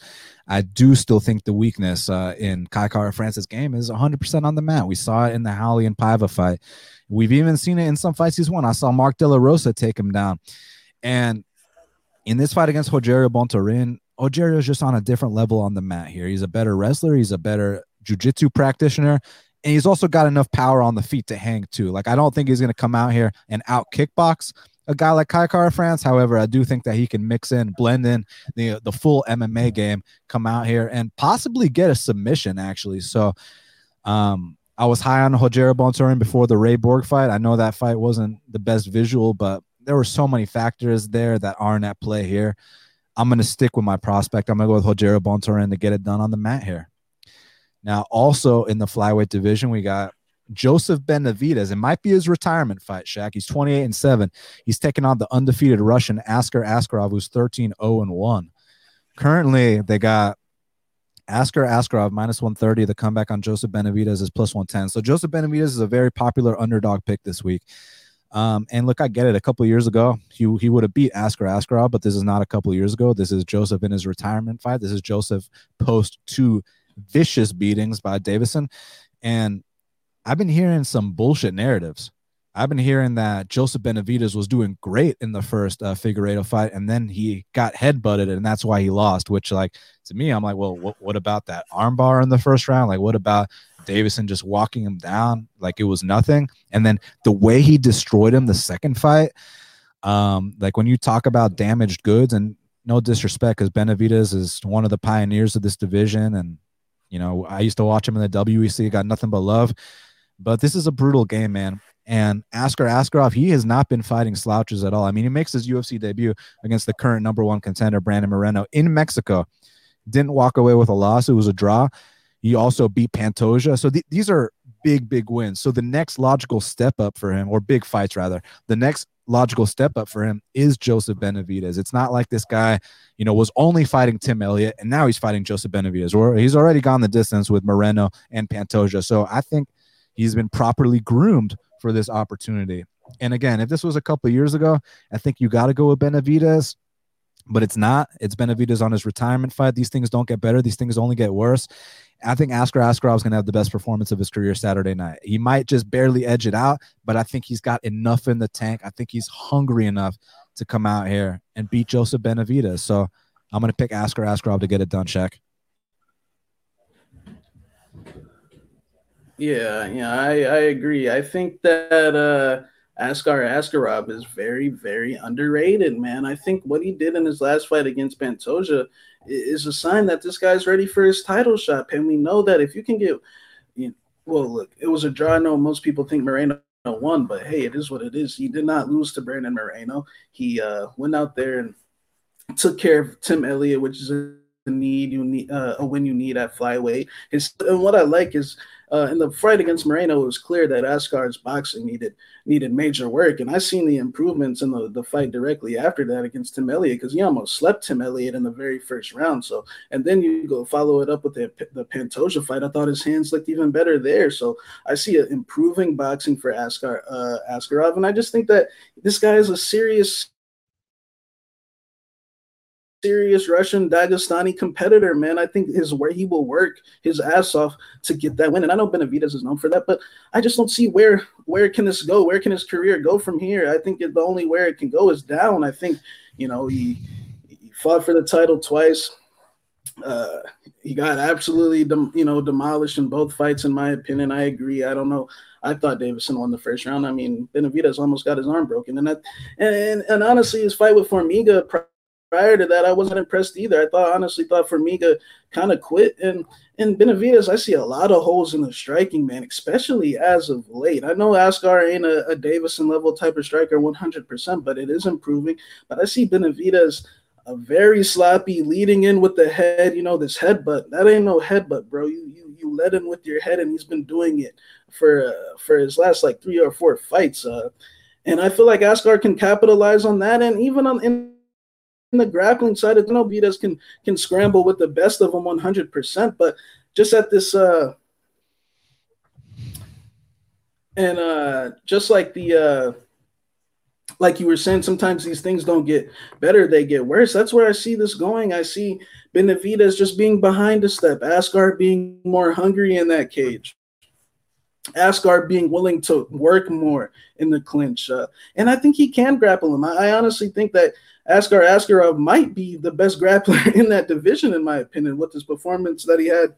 I do still think the weakness uh, in Kai Kara France's game is 100% on the mat. We saw it in the Raulian Paiva fight. We've even seen it in some fights he's won. I saw Mark De La Rosa take him down. And in this fight against Rogerio Bontorin, Rogerio is just on a different level on the mat here. He's a better wrestler. He's a better jiu-jitsu practitioner. And he's also got enough power on the feet to hang too. Like I don't think he's going to come out here and out kickbox, a guy like Kai Kara France. However, I do think that he can mix in, blend in the the full MMA game, come out here and possibly get a submission actually. So um I was high on Rogerio Bontorin before the Ray Borg fight. I know that fight wasn't the best visual, but there were so many factors there that aren't at play here. I'm going to stick with my prospect. I'm going to go with Rogerio Bontorin to get it done on the mat here. Now, also in the flyweight division, we got Joseph Benavidez. It might be his retirement fight, Shaq. He's 28 and 7. He's taking on the undefeated Russian Askar Askarov, who's 13 0 and 1. Currently, they got Askar Askarov minus 130. The comeback on Joseph Benavidez is plus 110. So Joseph Benavidez is a very popular underdog pick this week. Um, and look, I get it. A couple years ago, he, he would have beat Askar Askarov, but this is not a couple years ago. This is Joseph in his retirement fight. This is Joseph post two vicious beatings by Deiveson, And I've been hearing some bullshit narratives. I've been hearing that Joseph Benavidez was doing great in the first uh, Figueiredo fight, and then he got headbutted, and that's why he lost. Which, like, to me, I'm like, well, what, what about that armbar in the first round? Like, what about Deiveson just walking him down like it was nothing? And then the way he destroyed him the second fight, um, like when you talk about damaged goods, and no disrespect, because Benavidez is one of the pioneers of this division, and you know, I used to watch him in the WEC, got nothing but love. But this is a brutal game, man. And Askar Askarov, he has not been fighting slouches at all. I mean, he makes his UFC debut against the current number one contender, Brandon Moreno, in Mexico. Didn't walk away with a loss. It was a draw. He also beat Pantoja. So th- these are big, big wins. So the next logical step up for him, or big fights rather, the next logical step up for him is Joseph Benavidez. It's not like this guy, you know, was only fighting Tim Elliott and now he's fighting Joseph Benavidez, or he's already gone the distance with Moreno and Pantoja. So I think he's been properly groomed for this opportunity. And again, if this was a couple years ago, I think you got to go with Benavidez but it's not. It's Benavidez on his retirement fight. These things don't get better. These things only get worse. I think Askar Askarov is going to have the best performance of his career Saturday night. He might just barely edge it out, but I think he's got enough in the tank. I think he's hungry enough to come out here and beat Joseph Benavidez. So I'm going to pick Askar Askarov to get it done, Shaq. Yeah, yeah, I, I agree. I think that uh, Askar Askarov is very, very underrated, man. I think what he did in his last fight against Pantoja is a sign that this guy's ready for his title shot. And we know that if you can get, you know, well, look, it was a draw. I know most people think Moreno won, but hey, it is what it is. He did not lose to Brandon Moreno. He uh, went out there and took care of Tim Elliott, which is a need you need uh, a win you need at flyweight. His, and what I like is uh, in the fight against Moreno, it was clear that Askar's boxing needed needed major work, and I seen the improvements in the, the fight directly after that against Tim Elliott because he almost slept Tim Elliott in the very first round. So, and then you go follow it up with the the Pantoja fight. I thought his hands looked even better there. So I see an improving boxing for Askar uh, Askarov, and I just think that this guy is a serious serious Russian Dagestani competitor, man. I think his where he will work his ass off to get that win. And I know Benavidez is known for that, but I just don't see where where can this go? Where can his career go from here? I think the only where it can go is down. I think you know he, he fought for the title twice. Uh, he got absolutely dem- you know demolished in both fights, in my opinion. I agree. I don't know. I thought Deiveson won the first round. I mean, Benavidez almost got his arm broken, and that, and and honestly, his fight with Formiga prior to that, I wasn't impressed either. I thought honestly thought Formiga kind of quit. And and Benavidez, I see a lot of holes in the striking, man, especially as of late. I know Askar ain't a, a Deiveson level type of striker 100%, but it is improving. But I see Benavidez a very sloppy leading in with the head, you know, this headbutt. That ain't no headbutt, bro. You you you led in with your head, and he's been doing it for uh, for his last like three or four fights. Uh, and I feel like Askar can capitalize on that, and even on in the grappling side, of Benavidez can can scramble with the best of them 100%. But just at this, uh, and uh, just like the, uh, like you were saying, sometimes these things don't get better; they get worse. That's where I see this going. I see Benavidez just being behind a step, Askar being more hungry in that cage. Askar being willing to work more in the clinch. Uh, and I think he can grapple him. I, I, honestly think that Askar Askarov might be the best grappler in that division, in my opinion, with his performance that he had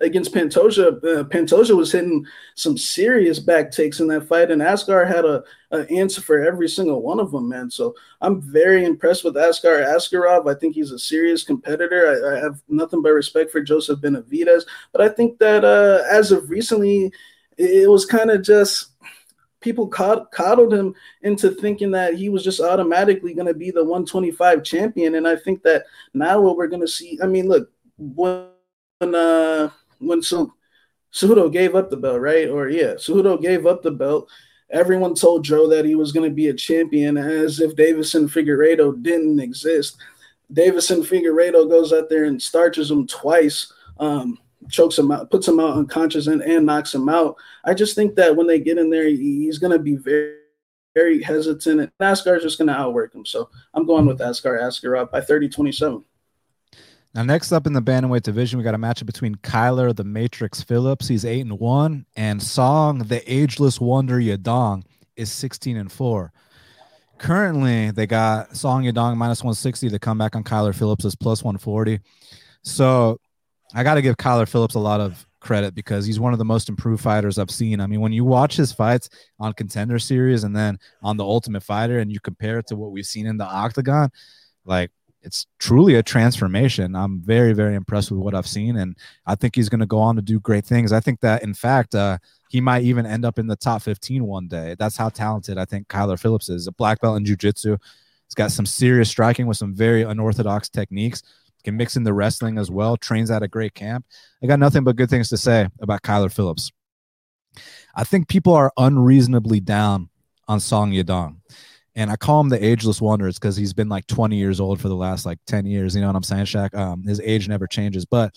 against Pantoja. Uh, Pantoja was hitting some serious back takes in that fight, and Askar had a, a, answer for every single one of them, man. So I'm very impressed with Askar Askarov. I think he's a serious competitor. I, I have nothing but respect for Joseph Benavidez, but I think that uh, as of recently, it was kind of just people coddled him into thinking that he was just automatically going to be the 125 champion. And I think that now what we're going to see, I mean, look, when uh, when so Cejudo gave up the belt, right? Or yeah, Cejudo gave up the belt. Everyone told Joe that he was going to be a champion, as if Deiveson Figueiredo didn't exist. Deiveson Figueiredo goes out there and starches him twice. Um, chokes him out, puts him out unconscious, and, and knocks him out. I just think that when they get in there, he's going to be very, very hesitant, and Askar's just going to outwork him. So I'm going with Askar up by 30 27. Now, next up in the bantamweight division, we got a matchup between Kyler the Matrix Phillips. He's eight and one, and Song the Ageless Wonder Yadong is 16 and four. Currently, they got Song Yadong minus 160. The comeback on Kyler Phillips is plus 140. So I got to give Kyler Phillips a lot of credit because he's one of the most improved fighters I've seen. I mean, when you watch his fights on Contender Series and then on the Ultimate Fighter, and you compare it to what we've seen in the Octagon, like it's truly a transformation. I'm very, very impressed with what I've seen, and I think he's going to go on to do great things. I think that, in fact, uh, he might even end up in the top 15 one day. That's how talented I think Kyler Phillips is. A black belt in jiu-jitsu. He's got some serious striking with some very unorthodox techniques can mix in the wrestling as well, trains at a great camp. I got nothing but good things to say about Kyler Phillips. I think people are unreasonably down on Song Yadong. And I call him the ageless wonder. It's because he's been like 20 years old for the last like 10 years. You know what I'm saying, Shaq? Um, his age never changes. But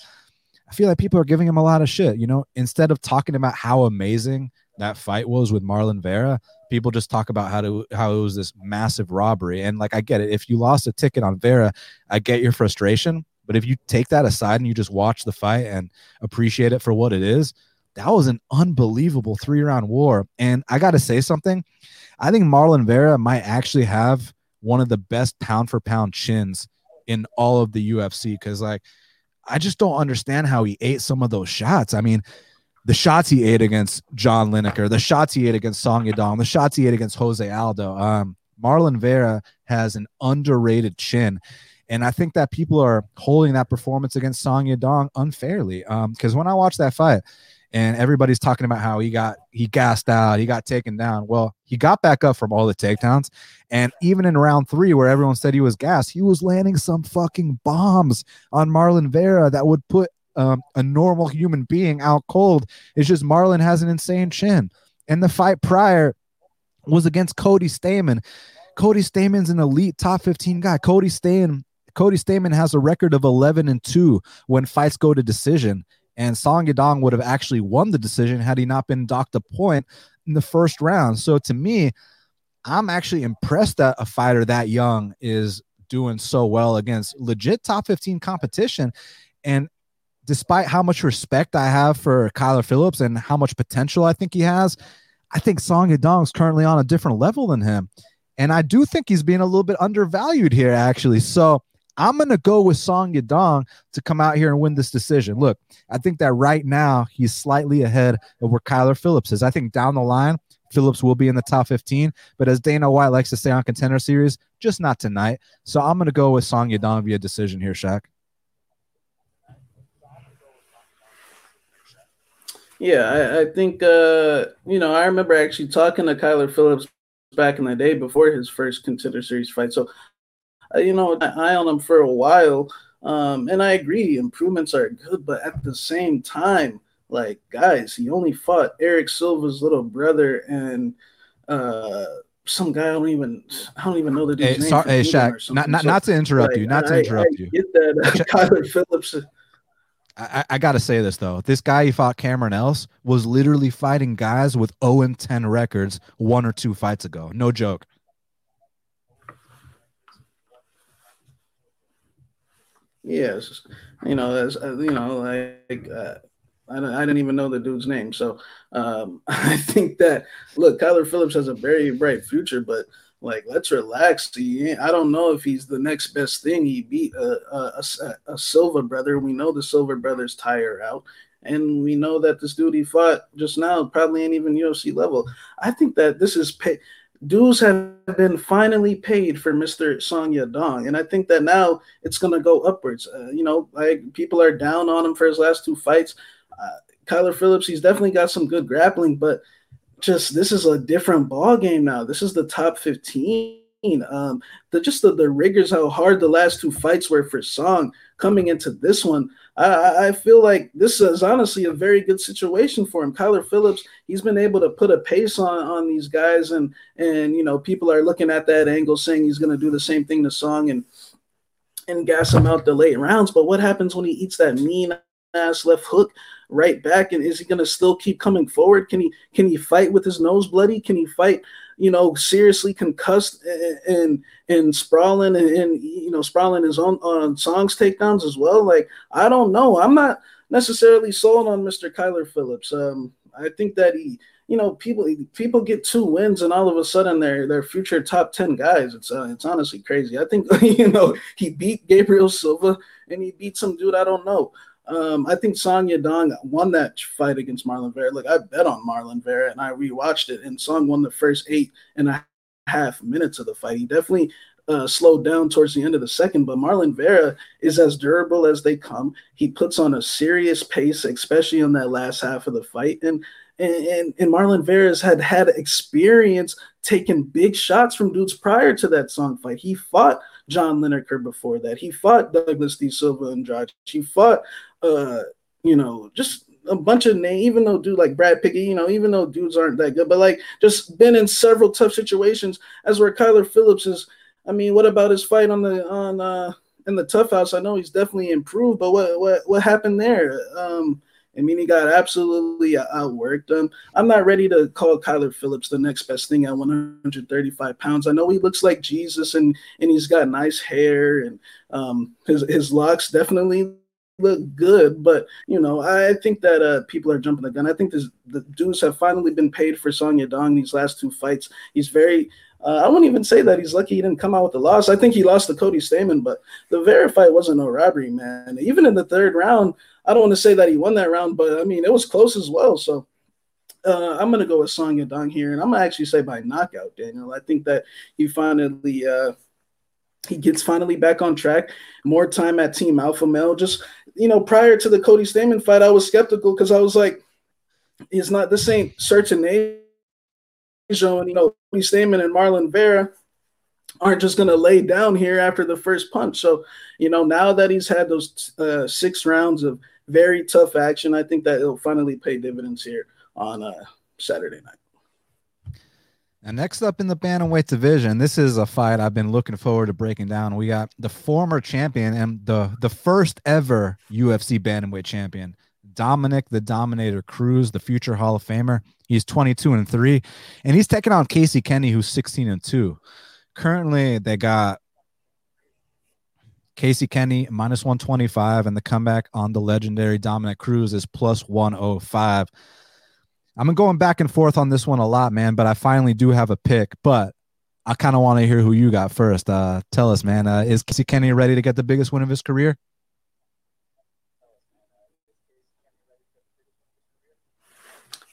I feel like people are giving him a lot of shit. You know, instead of talking about how amazing that fight was with Marlon Vera, people just talk about how to how it was this massive robbery. And like I get it. If you lost a ticket on Vera, I get your frustration. But if you take that aside and you just watch the fight and appreciate it for what it is, that was an unbelievable three round war. And I got to say something. I think Marlon Vera might actually have one of the best pound for pound chins in all of the UFC because, like, I just don't understand how he ate some of those shots. I mean, the shots he ate against John Lineker, the shots he ate against Song Yadong, the shots he ate against Jose Aldo. Um, Marlon Vera has an underrated chin. And I think that people are holding that performance against Song Yadong unfairly. Because um, when I watched that fight, and everybody's talking about how he got he gassed out, he got taken down. Well, he got back up from all the takedowns, and even in round three, where everyone said he was gassed, he was landing some fucking bombs on Marlon Vera that would put um, a normal human being out cold. It's just Marlon has an insane chin. And the fight prior was against Cody Stamann. Cody Stamann's an elite top 15 guy. Cody Stamann Cody Stamann has a record of 11 and 2 when fights go to decision. And Song Yadong would have actually won the decision had he not been docked a point in the first round. So to me, I'm actually impressed that a fighter that young is doing so well against legit top 15 competition. And despite how much respect I have for Kyler Phillips and how much potential I think he has, I think Song Yadong is currently on a different level than him. And I do think he's being a little bit undervalued here, actually. So I'm going to go with Song Yadong to come out here and win this decision. Look, I think that right now he's slightly ahead of where Kyler Phillips is. I think down the line, Phillips will be in the top 15. But as Dana White likes to say on Contender Series, just not tonight. So I'm going to go with Song Yadong via decision here, Shaq. Yeah, I, I think uh, you know I remember actually talking to Kyler Phillips back in the day before his first Contender Series fight. So uh, you know, I on him for a while. Um, and I agree, improvements are good, but at the same time, like guys, he only fought Eric Silva's little brother and uh some guy I don't even I don't even know the dude's hey, name. Sorry, hey, Shaq, not not, so, not to interrupt like, you, not to interrupt I, I. Get that uh, Kyler Phillips. I, I got to say this though. This guy he fought Cameron Else was literally fighting guys with 0 and 10 records one or two fights ago. No joke. Yes, you know, as uh, you know, like uh, I, I didn't even know the dude's name. So um, I think that look, Kyler Phillips has a very bright future, but like let's relax. He, I don't know if he's the next best thing. He beat a, a, a, a Silva brother. We know the Silva brothers tire out. And we know that this dude he fought just now probably ain't even UFC level. I think that this is pay dues have been finally paid for Mr. Song Yadong, and I think that now it's going to go upwards. Uh, you know, like people are down on him for his last two fights. Uh, Kyler Phillips, he's definitely got some good grappling, but just this is a different ball game now. This is the top 15. Um, the just the, the rigors, how hard the last two fights were for Song coming into this one. I, I feel like this is honestly a very good situation for him. Kyler Phillips, he's been able to put a pace on, on these guys, and and you know people are looking at that angle, saying he's going to do the same thing to Song and and gas him out the late rounds. But what happens when he eats that mean ass left hook right back? And is he going to still keep coming forward? Can he can he fight with his nose bloody? Can he fight? you know, seriously concussed and and, and sprawling and, and, you know sprawling his own on songs takedowns as well. Like I don't know. I'm not necessarily sold on Mr. Kyler Phillips. Um, I think that he, you know, people people get two wins and all of a sudden they're they're future top ten guys. It's uh, it's honestly crazy. I think you know he beat Gabriel Silva and he beat some dude I don't know. Um, I think Song Yadong won that fight against Marlon Vera. Like I bet on Marlon Vera and I rewatched it, and Song won the first eight and a half minutes of the fight. He definitely uh, slowed down towards the end of the second, but Marlon Vera is as durable as they come. He puts on a serious pace, especially in that last half of the fight, and and, and Marlon Vera's had had experience taking big shots from dudes prior to that song fight. He fought John Lineker before that. He fought Douglas D. Silva and Andrade. He fought uh, you know, just a bunch of names, even though dude like Brad Pickett, you know, even though dudes aren't that good, but like just been in several tough situations as where Kyler Phillips is. I mean, what about his fight on the on uh in the TUF house? I know he's definitely improved, but what what what happened there? Um I mean, he got absolutely outworked. Um, I'm not ready to call Kyler Phillips the next best thing at 135 pounds. I know he looks like Jesus and and he's got nice hair and um, his his locks definitely look good, but you know, I think that uh, people are jumping the gun. I think this, the dudes have finally been paid for Song Yadong these last two fights. He's very uh, I wouldn't even say that he's lucky he didn't come out with a loss. I think he lost to Cody Stamann, but the Vera wasn't no robbery, man. Even in the third round, I don't want to say that he won that round, but I mean it was close as well. So uh, I'm gonna go with Song Yadong here, and I'm gonna actually say by knockout, Daniel. I think that he finally uh, he gets finally back on track. More time at Team Alpha Male. Just you know, prior to the Cody Stamann fight, I was skeptical because I was like, "It's not this ain't certain age." And you know, Cody Stamann and Marlon Vera aren't just going to lay down here after the first punch. So, you know, now that he's had those uh, six rounds of very tough action, I think that it'll finally pay dividends here on uh, Saturday night. And next up in the bantamweight division, this is a fight I've been looking forward to breaking down. We got the former champion and the the first ever UFC bantamweight champion, Dominick the Dominator Cruz, the future Hall of Famer. He's 22 and 3 and he's taking on Casey Kenny who's 16 and 2. Currently, they got Casey Kenny minus 125, and the comeback on the legendary Dominick Cruz is plus 105. I'm going back and forth on this one a lot, man, but I finally do have a pick. But I kind of want to hear who you got first. Uh, tell us, man, uh, is Casey Kenny ready to get the biggest win of his career?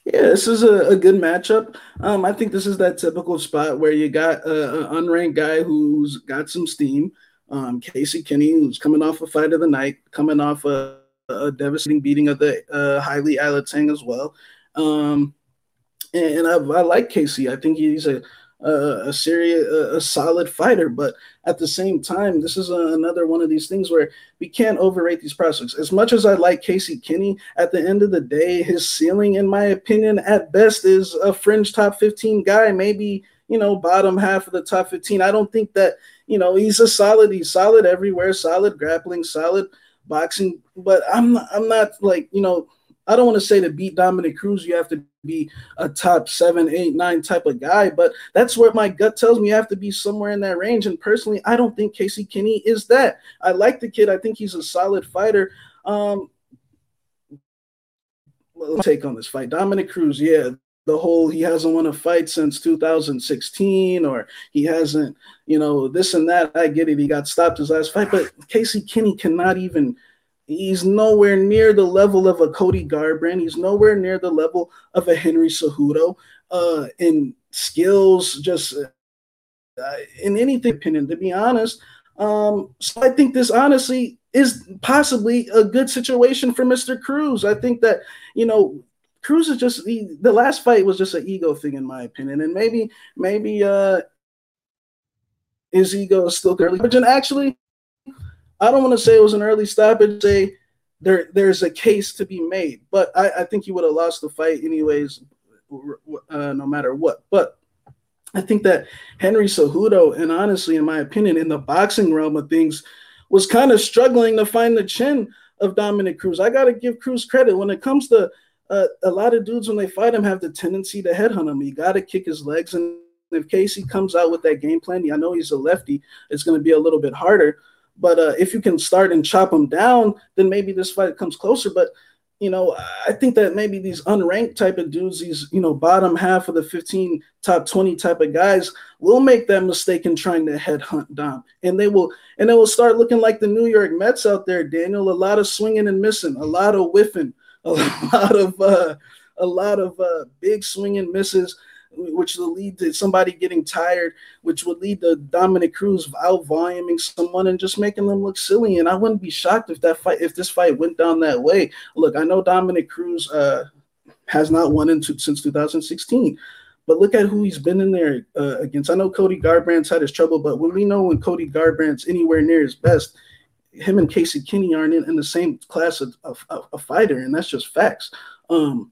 Yeah, this is a, a good matchup. Um, I think this is that typical spot where you got an unranked guy who's got some steam. Um, Casey Kenny, who's coming off a fight of the night, coming off a, a devastating beating of the uh, Heili Alateng as well. Um, and, I, I, like Casey. I think he's a a, a serious, a, a, solid fighter. But at the same time, this is a, another one of these things where we can't overrate these prospects. As much as I like Casey Kenny, at the end of the day, his ceiling, in my opinion, at best is a fringe top 15 guy, maybe, you know, bottom half of the top 15. I don't think that, you know, he's a solid, he's solid everywhere, solid grappling, solid boxing, but I'm I'm not like, you know, I don't want to say to beat Dominick Cruz, you have to be a top seven, eight, nine type of guy, but that's where my gut tells me you have to be somewhere in that range. And personally, I don't think Casey Kenny is that. I like the kid. I think he's a solid fighter. Um, take on this fight. Dominick Cruz, yeah, the whole he hasn't won a fight since 2016 or he hasn't, you know, this and that. I get it. He got stopped his last fight, but Casey Kenny cannot even – He's nowhere near the level of a Cody Garbrandt. He's nowhere near the level of a Henry Cejudo uh, in skills, just uh, in anything. Opinion, to be honest. Um, so I think this honestly is possibly a good situation for Mr. Cruz. I think that you know Cruz is just he, the last fight was just an ego thing in my opinion, and maybe maybe uh, his ego is still early. And actually, I don't want to say it was an early stoppage. Say there there's a case to be made, but I, I think he would have lost the fight anyways, uh, no matter what. But I think that Henry Cejudo, and honestly, in my opinion, in the boxing realm of things, was kind of struggling to find the chin of Dominick Cruz. I got to give Cruz credit when it comes to uh, a lot of dudes when they fight him have the tendency to headhunt him. You got to kick his legs, and if Casey comes out with that game plan, I know he's a lefty. It's going to be a little bit harder. But uh, if you can start and chop them down, then maybe this fight comes closer. But you know, I think that maybe these unranked type of dudes, these you know bottom half of the 15, top 20 type of guys, will make that mistake in trying to headhunt Dom, and they will, and they will start looking like the New York Mets out there, Daniel. A lot of swinging and missing, a lot of whiffing, a lot of uh, a lot of uh, big swinging misses which will lead to somebody getting tired, which would lead to Dominick Cruz out voluming someone and just making them look silly. And I wouldn't be shocked if that fight, if this fight went down that way. Look, I know Dominick Cruz uh, has not won into since 2016. But look at who he's been in there uh, against. I know Cody Garbrandt's had his trouble, but when we know when Cody Garbrandt's anywhere near his best, him and Casey Kenny aren't in, in the same class of, of, a fighter, and that's just facts. Um,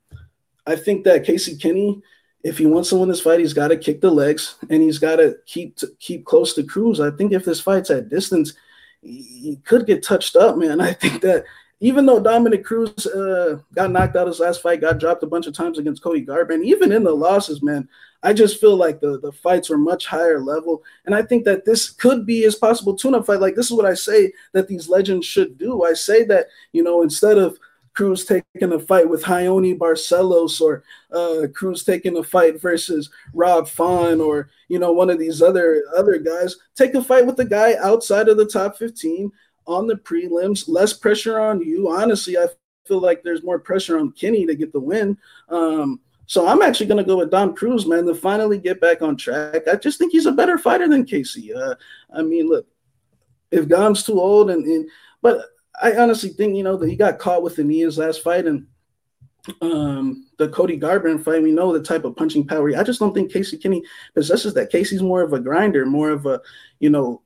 I think that Casey Kenny if he wants to win this fight, he's got to kick the legs and he's got to keep keep close to Cruz. I think if this fight's at distance, he could get touched up, man. I think that even though Dominick Cruz uh, got knocked out his last fight, got dropped a bunch of times against Cody Garbrandt, even in the losses, man, I just feel like the, the fights are much higher level. And I think that this could be his possible tune-up fight. Like this is what I say that these legends should do. I say that, you know, instead of – Cruz taking a fight with Raoni Barcelos or uh, Cruz taking a fight versus Rob Font or you know one of these other other guys. Take a fight with the guy outside of the top 15 on the prelims. Less pressure on you. Honestly, I feel like there's more pressure on Kenny to get the win. Um, so I'm actually going to go with Dom Cruz, man, to finally get back on track. I just think he's a better fighter than Casey. Uh, I mean, look, if Dom's too old and, and but I honestly think you know that he got caught with the knee his last fight and um the Cody Garbrandt fight. We know the type of punching power. I just don't think Casey Kenny possesses that. Casey's more of a grinder, more of a you know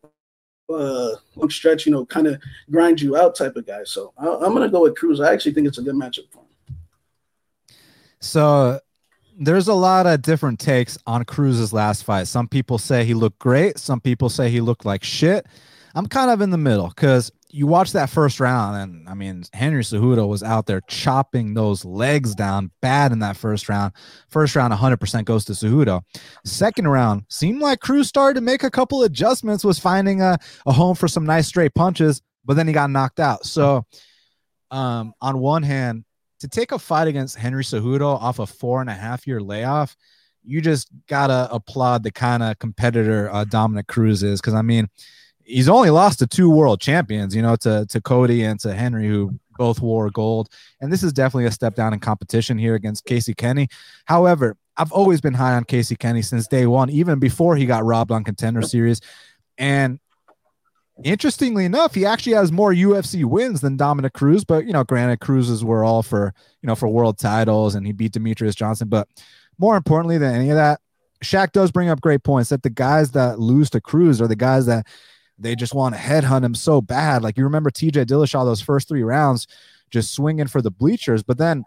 uh long stretch, you know, kind of grind you out type of guy. So I, am gonna go with Cruz. I actually think it's a good matchup for him. So there's a lot of different takes on Cruz's last fight. Some people say he looked great. Some people say he looked like shit. I'm kind of in the middle because you watch that first round, and I mean, Henry Cejudo was out there chopping those legs down bad in that first round. First round, 100% goes to Cejudo. Second round, seemed like Cruz started to make a couple adjustments, was finding a, a home for some nice straight punches, but then he got knocked out. So, um, on one hand, to take a fight against Henry Cejudo off a four and a half year layoff, you just gotta applaud the kind of competitor uh, Dominick Cruz is. Because I mean, he's only lost to two world champions, you know, to to Cody and to Henry, who both wore gold. And this is definitely a step down in competition here against Casey Kenny. However, I've always been high on Casey Kenny since day one, even before he got robbed on Contender Series. And interestingly enough, he actually has more UFC wins than Dominick Cruz. But you know, granted, Cruz's were all for you know for world titles, and he beat Demetrius Johnson. But more importantly than any of that, Shaq does bring up great points that the guys that lose to Cruz are the guys that they just want to headhunt him so bad. Like you remember TJ Dillashaw those first three rounds, just swinging for the bleachers, but then.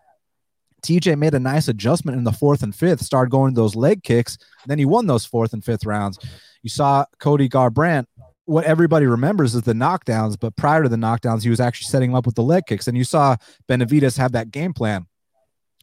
TJ made a nice adjustment in the fourth and fifth, started going those leg kicks. Then he won those fourth and fifth rounds. You saw Cody Garbrandt what everybody remembers is the knockdowns, but prior to the knockdowns, he was actually setting him up with the leg kicks. And you saw Benavidez have that game plan.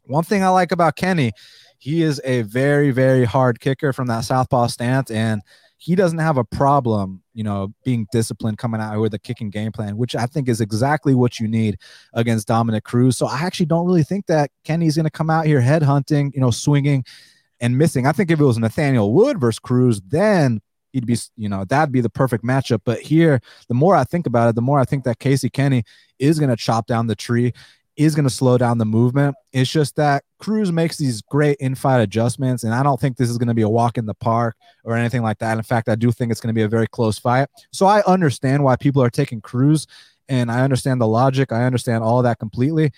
One thing I like about Kenny, he is a very, very hard kicker from that southpaw stance, and he doesn't have a problem, you know, being disciplined coming out with a kicking game plan, which I think is exactly what you need against Dominick Cruz. So I actually don't really think that Kenny's going to come out here head hunting, you know, swinging and missing. I think if it was Nathaniel Wood versus Cruz, then he'd be, you know, that'd be the perfect matchup. But here, the more I think about it, the more I think that Casey Kenny is going to chop down the tree, is going to slow down the movement. It's just that Cruz makes these great in-fight adjustments, and I don't think this is going to be a walk in the park or anything like that. In fact, I do think it's going to be a very close fight. So I understand why people are taking Cruz, and I understand the logic. I understand all that completely.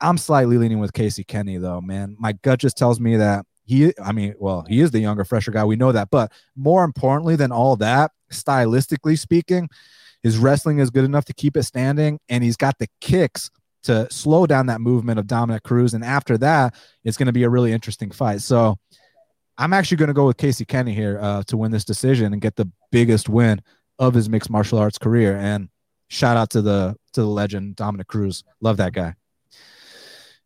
I'm slightly leaning with Casey Kenny, though, man. My gut just tells me that he i mean well he is the younger fresher guy we know that but more importantly than all that stylistically speaking his wrestling is good enough to keep it standing and he's got the kicks to slow down that movement of Dominick Cruz and after that it's going to be a really interesting fight so i'm actually going to go with casey kenny here uh, to win this decision and get the biggest win of his mixed martial arts career and shout out to the to the legend Dominick Cruz love that guy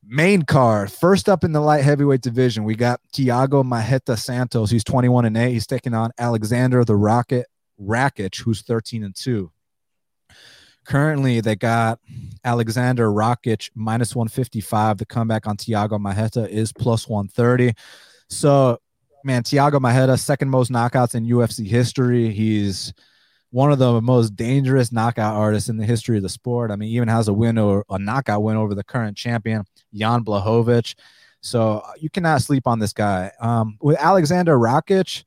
Main card, first up in the light heavyweight division, we got Thiago Marreta Santos. He's 21 and 8. He's taking on Alexander the Rocket Rakic, who's 13 and 2. Currently, they got Alexander Rakic minus 155. The comeback on Thiago Marreta is plus 130. So, man, Thiago Marreta, second most knockouts in UFC history. He's one of the most dangerous knockout artists in the history of the sport. I mean, even has a win or a knockout win over the current champion, Jan Blachowicz. So uh, you cannot sleep on this guy. Um, with Alexander Rakic,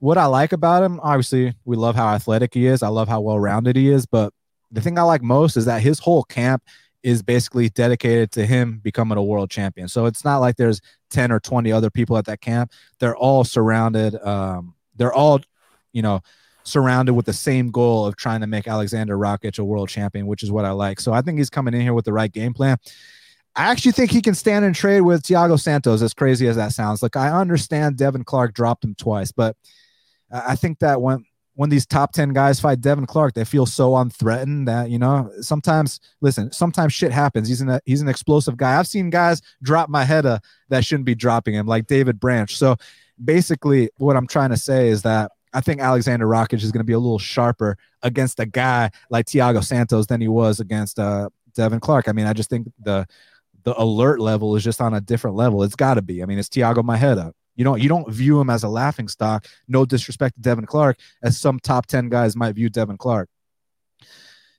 what I like about him, obviously, we love how athletic he is. I love how well rounded he is. But the thing I like most is that his whole camp is basically dedicated to him becoming a world champion. So it's not like there's 10 or 20 other people at that camp. They're all surrounded. Um, they're all, you know, surrounded with the same goal of trying to make Alexander Rakic a world champion, which is what I like. So I think he's coming in here with the right game plan. I actually think he can stand and trade with Thiago Santos, as crazy as that sounds. Like I understand Devin Clark dropped him twice, but I think that when when these top 10 guys fight Devin Clark, they feel so unthreatened that, you know, sometimes listen, sometimes shit happens. He's an he's an explosive guy. I've seen guys drop my head uh, that shouldn't be dropping him, like David Branch. So basically, what I'm trying to say is that I think Alexander Rakic is going to be a little sharper against a guy like Thiago Santos than he was against uh, Devin Clark. I mean, I just think the the alert level is just on a different level. It's got to be. I mean, it's Thiago Marreta. You don't you don't view him as a laughing stock. No disrespect to Devin Clark, as some top ten guys might view Devin Clark.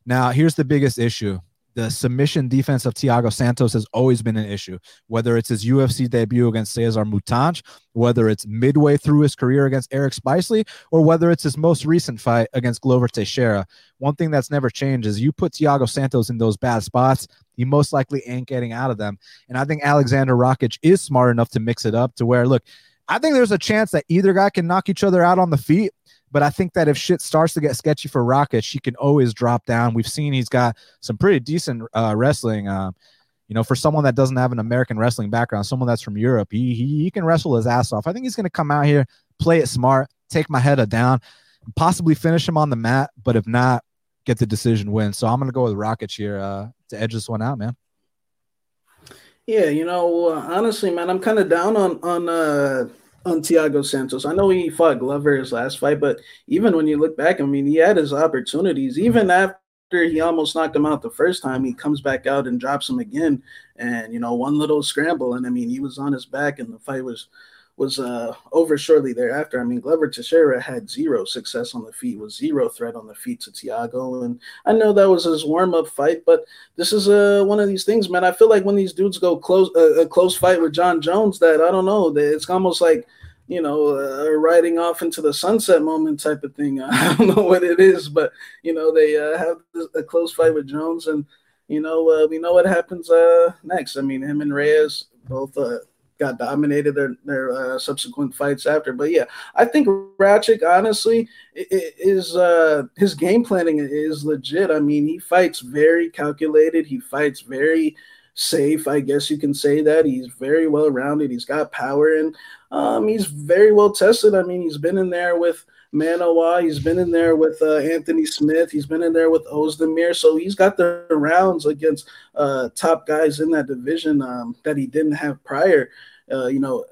Now, here's the biggest issue the submission defense of Thiago Santos has always been an issue, whether it's his UFC debut against Cezar Mutante, whether it's midway through his career against Eric Spicely, or whether it's his most recent fight against Glover Teixeira. One thing that's never changed is you put Thiago Santos in those bad spots, he most likely ain't getting out of them. And I think Alexander Rakic is smart enough to mix it up to where, look, I think there's a chance that either guy can knock each other out on the feet. But I think that if shit starts to get sketchy for Rocket, she can always drop down. We've seen he's got some pretty decent uh, wrestling. Uh, you know, for someone that doesn't have an American wrestling background, someone that's from Europe, he he, he can wrestle his ass off. I think he's going to come out here, play it smart, take my head down, possibly finish him on the mat. But if not, get the decision win. So I'm gonna go with Rakic here uh, to edge this one out, man. Yeah, you know, uh, honestly, man, I'm kind of down on on uh, on Thiago Santos. I know he fought Glover his last fight, but even when you look back, I mean, he had his opportunities. Even after he almost knocked him out the first time, he comes back out and drops him again. And you know, one little scramble, and I mean, he was on his back, and the fight was was uh, over shortly thereafter. I mean, Glover Teixeira had zero success on the feet, was zero threat on the feet to Thiago. and I know that was his warm up fight, but this is uh, one of these things, man. I feel like when these dudes go close uh, a close fight with Jon Jones, that I don't know, that it's almost like you know, uh, riding off into the sunset moment type of thing. I don't know what it is, but you know, they uh, have a close fight with Jones, and you know, uh, we know what happens uh, next. I mean, him and Reyes both uh, got dominated their their uh, subsequent fights after. But yeah, I think Rakic honestly is uh, his game planning is legit. I mean, he fights very calculated. He fights very safe. I guess you can say that he's very well rounded. He's got power and um, he's very well tested. I mean, he's been in there with. Manuwa, he's been in there with uh, Anthony Smith. He's been in there with Ozdemir. So he's got the rounds against uh, top guys in that division um, that he didn't have prior. Uh, you know,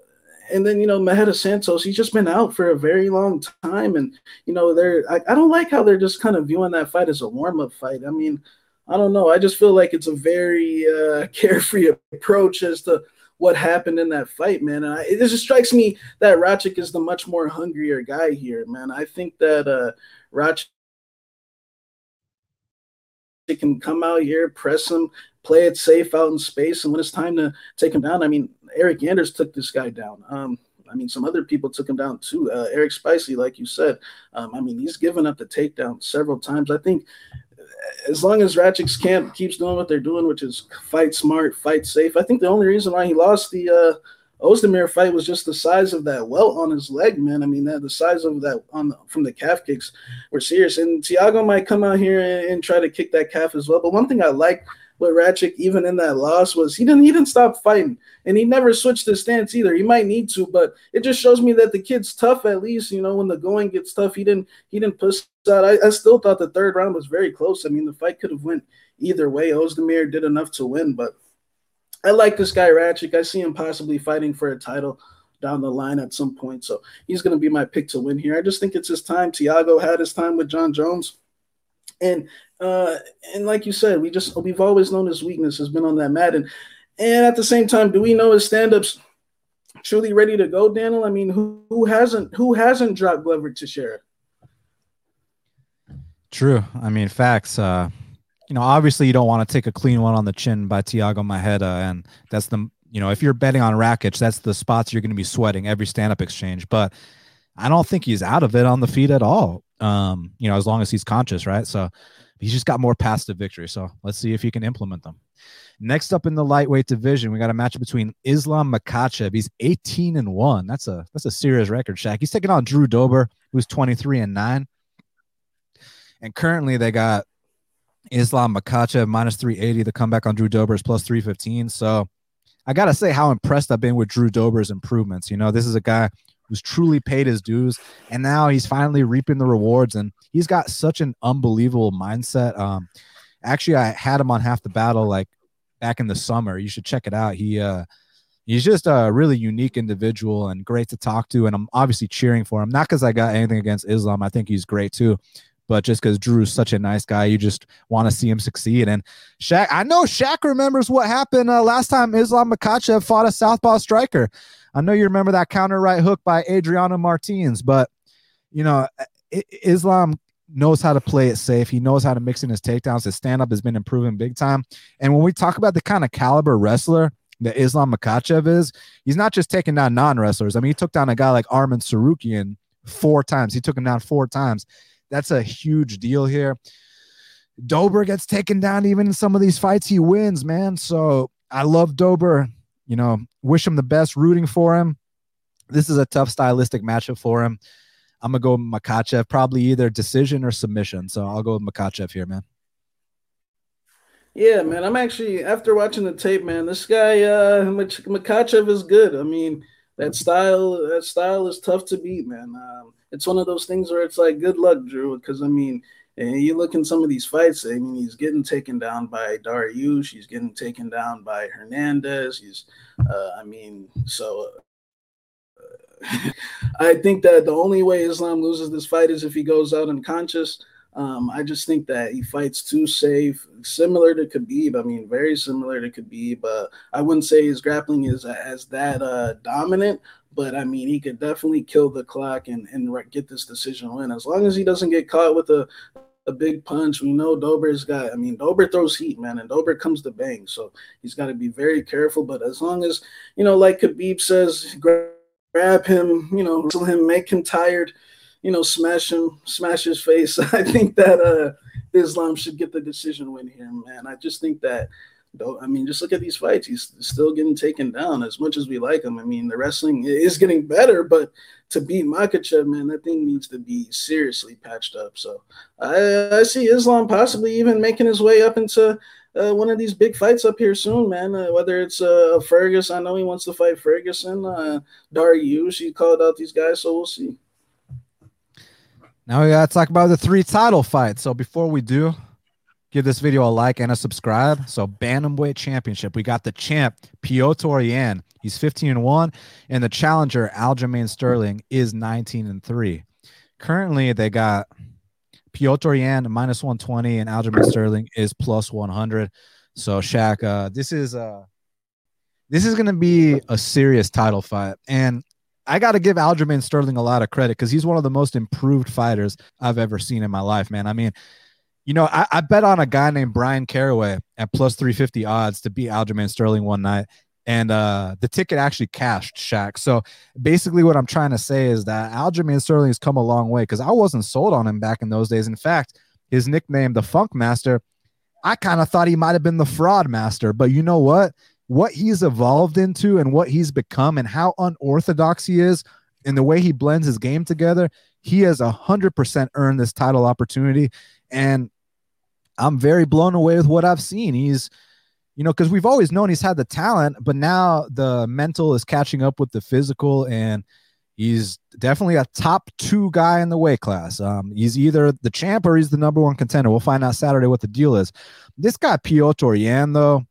and then you know Marreta Santos, he's just been out for a very long time, and you know they're I, I don't like how they're just kind of viewing that fight as a warm up fight. I mean, I don't know. I just feel like it's a very uh, carefree approach as to what happened in that fight, man. And I, it just strikes me that Rakic is the much more hungrier guy here, man. I think that uh, Rakic can come out here, press him, play it safe out in space, and when it's time to take him down, I mean, Eryk Anders took this guy down. Um, I mean, some other people took him down too. Uh, Eric Spicely, like you said, um, I mean, he's given up the takedown several times. I think as long as Rakic's camp keeps doing what they're doing, which is fight smart, fight safe, I think the only reason why he lost the uh, Ozdemir fight was just the size of that welt on his leg, man. I mean, that, the size of that on the, from the calf kicks were serious. And Thiago might come out here and, and try to kick that calf as well. But one thing I like with Rakic, even in that loss, was he didn't he didn't stop fighting, and he never switched his stance either. He might need to, but it just shows me that the kid's tough. At least you know when the going gets tough, he didn't he didn't push out. I, I still thought the third round was very close. I mean, the fight could have went either way. Ozdemir did enough to win, but I like this guy Rakic. I see him possibly fighting for a title down the line at some point. So he's to be my pick to win here. I just think it's his time. Thiago had his time with Jon Jones. And uh, and like you said, we just we've always known his weakness has been on that mat. And and at the same time, do we know his stand-ups truly ready to go, Daniel? I mean, who who hasn't who hasn't dropped Glover Teixeira? True. I mean, facts. Uh, you know, obviously you don't want to take a clean one on the chin by Thiago Marreta, and that's the you know if you're betting on Rakic, that's the spots you're going to be sweating every stand-up exchange. But I don't think he's out of it on the feet at all. Um, you know, as long as he's conscious, right? So he's just got more paths to victory. So let's see if he can implement them. Next up in the lightweight division, we got a match between Islam Makhachev. He's 18 and 1. That's a that's a serious record, Shaq. He's taking on Drew Dober, who's 23 and 9. And currently they got Islam Makhachev minus 380. The comeback on Drew Dober is plus 315. So I gotta say how impressed I've been with Drew Dober's improvements. You know, this is a guy who's truly paid his dues, and now he's finally reaping the rewards. And he's got such an unbelievable mindset. Um, actually, I had him on half the battle like back in the summer. You should check it out. He uh, he's just a really unique individual and great to talk to. And I'm obviously cheering for him, not because I got anything against Islam. I think he's great too. But just because Drew's such a nice guy, you just want to see him succeed. And Shaq, I know Shaq remembers what happened uh, last time Islam Makhachev fought a southpaw striker. I know you remember that counter right hook by Adriano Martins, but you know, Islam knows how to play it safe. He knows how to mix in his takedowns. His stand up has been improving big time. And when we talk about the kind of caliber wrestler that Islam Makhachev is, he's not just taking down non wrestlers. I mean, he took down a guy like Arman Tsarukyan four times. He took him down four times. That's a huge deal here. Dober gets taken down even in some of these fights he wins, man. So I love Dober you know, wish him the best, rooting for him. This is a tough stylistic matchup for him. I'm gonna go with Makhachev, probably either decision or submission. So I'll go with Makhachev here, man. Yeah, man. I'm actually after watching the tape, man. This guy, uh, Makhachev is good. I mean, that style that style is tough to beat, man. Um, it's one of those things where it's like good luck, Drew, because I mean, and you look in some of these fights. I mean, he's getting taken down by Dariush. He's getting taken down by Hernandez. He's, uh, I mean, so uh, I think that the only way Islam loses this fight is if he goes out unconscious. Um, I just think that he fights too safe, similar to Khabib. I mean, very similar to Khabib. But I wouldn't say his grappling is as that uh, dominant. But I mean, he could definitely kill the clock and and get this decision win as long as he doesn't get caught with a a big punch. We know Dober's got. I mean, Dober throws heat, man, and Dober comes to bang. So he's got to be very careful. But as long as you know, like Khabib says, grab, grab him, you know, whistle him, make him tired you know, smash him, smash his face. I think that uh, Islam should get the decision win here, man. I just think that, I mean, just look at these fights. He's still getting taken down as much as we like him. I mean, the wrestling is getting better, but to beat Makhachev, man, that thing needs to be seriously patched up. So I, I see Islam possibly even making his way up into uh, one of these big fights up here soon, man. Uh, whether it's uh, Fergus, I know he wants to fight Ferguson. Uh, Dariush, he called out these guys, so we'll see. Now we gotta talk about the three title fights. So before we do, give this video a like and a subscribe. So bantamweight championship, we got the champ Petr Yan. He's 15 and one, and the challenger Aljamain Sterling is 19 and three. Currently, they got Petr Yan minus 120, and Aljamain Sterling is plus 100. So Shaq, uh, this is uh this is gonna be a serious title fight, and I got to give Aljamain Sterling a lot of credit because he's one of the most improved fighters I've ever seen in my life, man. I mean, you know, I, I bet on a guy named Brian Caraway at plus 350 odds to beat Aljamain Sterling one night. And uh, the ticket actually cashed, Shaq. So basically, what I'm trying to say is that Aljamain Sterling has come a long way because I wasn't sold on him back in those days. In fact, his nickname, the Funk Master, I kind of thought he might have been the Fraud Master. But you know what? what he's evolved into and what he's become and how unorthodox he is and the way he blends his game together, he has a hundred percent earned this title opportunity. And I'm very blown away with what I've seen. He's, you know, because we've always known he's had the talent, but now the mental is catching up with the physical, and he's definitely a top two guy in the weight class. Um, he's either the champ or he's the number one contender. We'll find out Saturday what the deal is. This guy Petr Yan, though,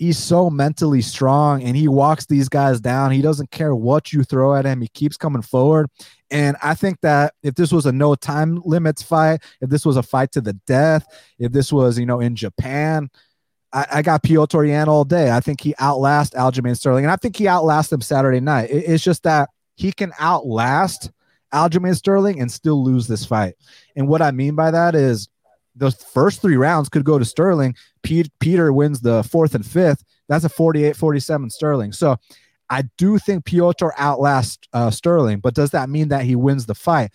he's so mentally strong and he walks these guys down. He doesn't care what you throw at him. He keeps coming forward. And I think that if this was a no time limits fight, if this was a fight to the death, if this was, you know, in Japan, I, I got Petr Yan all day. I think he outlasts Aljamain Sterling. And I think he outlasts him Saturday night. It, it's just that he can outlast Aljamain Sterling and still lose this fight. And what I mean by that is the first three rounds could go to Sterling. Pete, Peter wins the fourth and fifth. That's a 48 47 Sterling. So I do think Petr outlasts uh, Sterling, but does that mean that he wins the fight?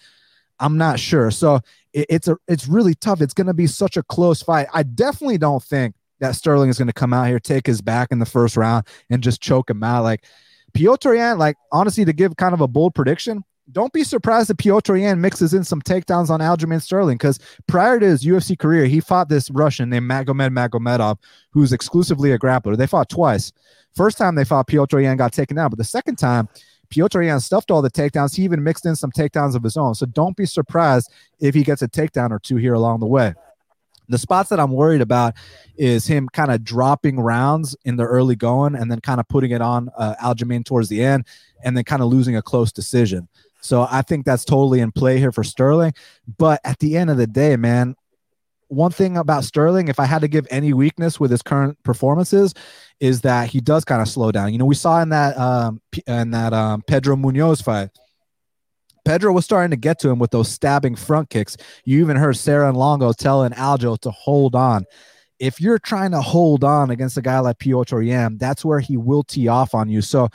I'm not sure. So it, it's a it's really tough. It's going to be such a close fight. I definitely don't think that Sterling is going to come out here, take his back in the first round, and just choke him out. Like Petr Yan, like honestly, to give kind of a bold prediction, don't be surprised that Petr Yan mixes in some takedowns on Aljamain Sterling because prior to his UFC career, he fought this Russian named Magomed Magomedov, who's exclusively a grappler. They fought twice. First time they fought, Petr Yan got taken down, but the second time, Petr Yan stuffed all the takedowns. He even mixed in some takedowns of his own. So don't be surprised if he gets a takedown or two here along the way. The spots that I'm worried about is him kind of dropping rounds in the early going and then kind of putting it on uh, Aljamain towards the end and then kind of losing a close decision. So I think that's totally in play here for Sterling. But at the end of the day, man, one thing about Sterling, if I had to give any weakness with his current performances, is that he does kind of slow down. You know, we saw in that um, in that um, Pedro Munhoz fight. Pedro was starting to get to him with those stabbing front kicks. You even heard Serra and Longo telling Aljo to hold on. If you're trying to hold on against a guy like Petr Yan, that's where he will tee off on you. So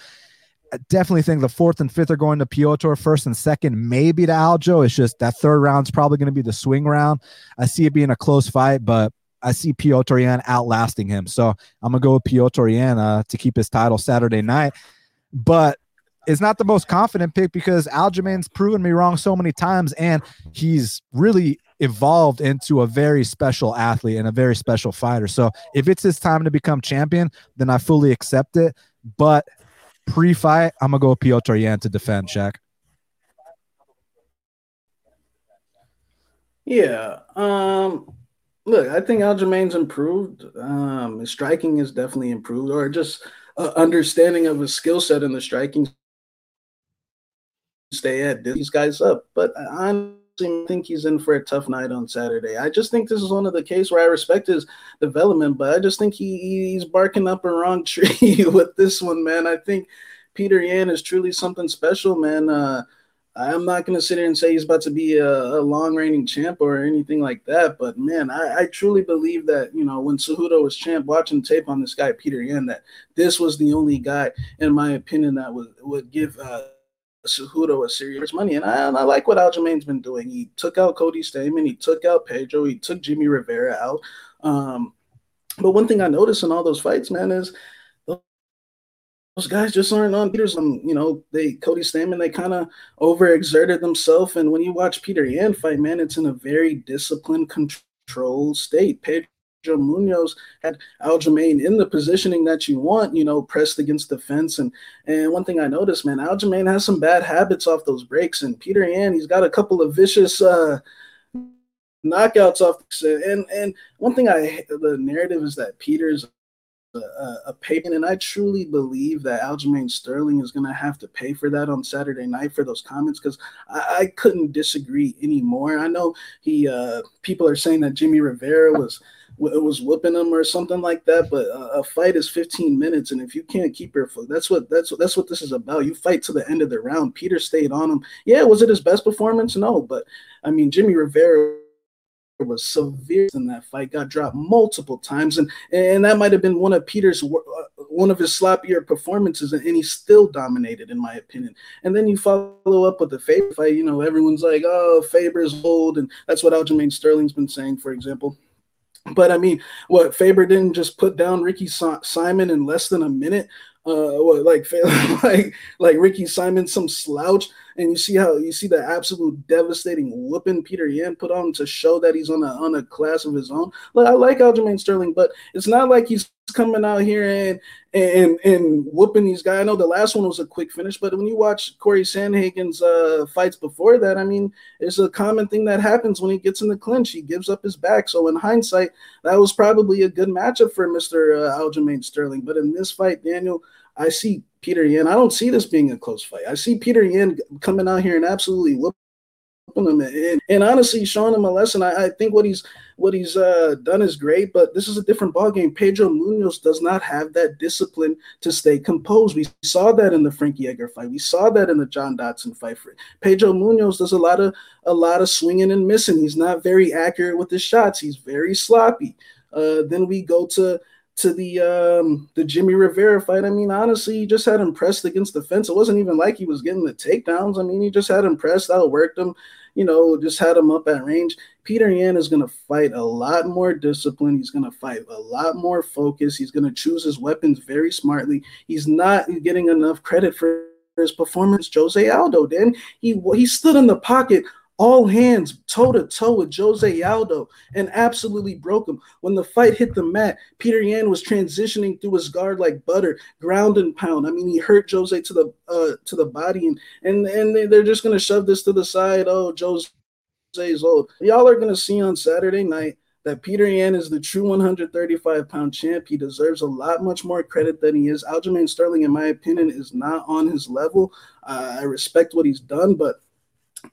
Definitely think the fourth and fifth are going to Petr. First and second, maybe to Aljo. It's just that third round's probably going to be the swing round. I see it being a close fight, but I see Petr Yan outlasting him. So I'm going to go with Petr uh, to keep his title Saturday night. But it's not the most confident pick because Aljamain's proven me wrong so many times, and he's really evolved into a very special athlete and a very special fighter. So if it's his time to become champion, then I fully accept it. But pre-fight, I'm gonna go with Petr Yan to defend. Shaq. Yeah. Um. Look, I think Aljamain's improved. Um, his striking is definitely improved, or just uh, understanding of his skill set in the striking stay at these guys up. But I think he's in for a tough night on Saturday. I just think this is one of the cases where I respect his development, but I just think he he's barking up a wrong tree with this one, man. I think Peter Yan is truly something special, man. Uh, I'm not going to sit here and say he's about to be a, a long reigning champ or anything like that. But man, I, I, truly believe that, you know, when Cejudo was champ, watching tape on this guy, Peter Yan, that this was the only guy, in my opinion, that would, would give uh, Cejudo a serious money. And I, and I like what Aljamain's been doing. He took out Cody Stamann, he took out Pedro, he took Jimmy Rivera out. Um, but one thing I noticed in all those fights, man, is those guys just aren't on Peter's. Um, you know, they Cody Stamann, they kind of overexerted themselves. And when you watch Peter Yan fight, man, it's in a very disciplined, controlled state. Pedro Munhoz had Aljamain in the positioning that you want, you know, pressed against the fence. And and one thing I noticed, man, Aljamain has some bad habits off those breaks. And Peter Yan, he's got a couple of vicious uh knockouts off. And and one thing I the narrative is that Peter's a, a payment, and I truly believe that Aljamain Sterling is going to have to pay for that on Saturday night for those comments because I, I, couldn't disagree anymore. I know he uh, people are saying that Jimmy Rivera was was whipping him or something like that, but a, a fight is 15 minutes, and if you can't keep your foot, that's what that's that's what this is about. You fight to the end of the round. Peter stayed on him. Yeah, was it his best performance? No, but I mean Jimmy Rivera was severe in that fight. Got dropped multiple times, and and that might have been one of Peter's uh, one of his sloppier performances, and he still dominated, in my opinion. And then you follow up with the Faber fight. You know, everyone's like, "Oh, Faber's old," and that's what Aljamain Sterling's been saying, for example. But I mean, what Faber didn't just put down Ricky Simon in less than a minute? Uh what like like like Ricky Simon some slouch and you see how you see the absolute devastating whooping Peter Yan put on to show that he's on a on a class of his own. Look, I like Aljamain Sterling, but it's not like he's coming out here and and and whooping these guys. I know the last one was a quick finish, but when you watch Corey Sandhagen's uh, fights before that, I mean, it's a common thing that happens when he gets in the clinch. He gives up his back. So in hindsight, that was probably a good matchup for Mister uh, Aljamain Sterling. But in this fight, Daniel, I see Peter Yan. I don't see this being a close fight. I see Peter Yan coming out here and absolutely whooping him and, and honestly showing him a lesson. I, I think what he's what he's uh, done is great, but this is a different ballgame. Pedro Munhoz does not have that discipline to stay composed. We saw that in the Frankie Edgar fight. We saw that in the John Dodson fight. Pedro Munhoz does a lot of a lot of swinging and missing. He's not very accurate with his shots. He's very sloppy. Uh, then we go to to the um the Jimmy Rivera fight, I mean, honestly, he just had him pressed against the fence. It wasn't even like he was getting the takedowns. I mean, he just had him pressed, outworked him, you know, just had him up at range. Peter Yan is to fight a lot more discipline. He's to fight a lot more focus. He's to choose his weapons very smartly. He's not getting enough credit for his performance. Jose Aldo, then he he stood in the pocket all hands toe to toe with Jose Aldo and absolutely broke him. When the fight hit the mat, Peter Yan was transitioning through his guard like butter, ground and pound. I mean, he hurt Jose to the uh, to the body, and and and they're just gonna shove this to the side. Oh, Jose is old. Y'all are gonna see on Saturday night that Peter Yan is the true 135 pound champ. He deserves a lot much more credit than he is. Aljamain Sterling, in my opinion, is not on his level. Uh, I respect what he's done, but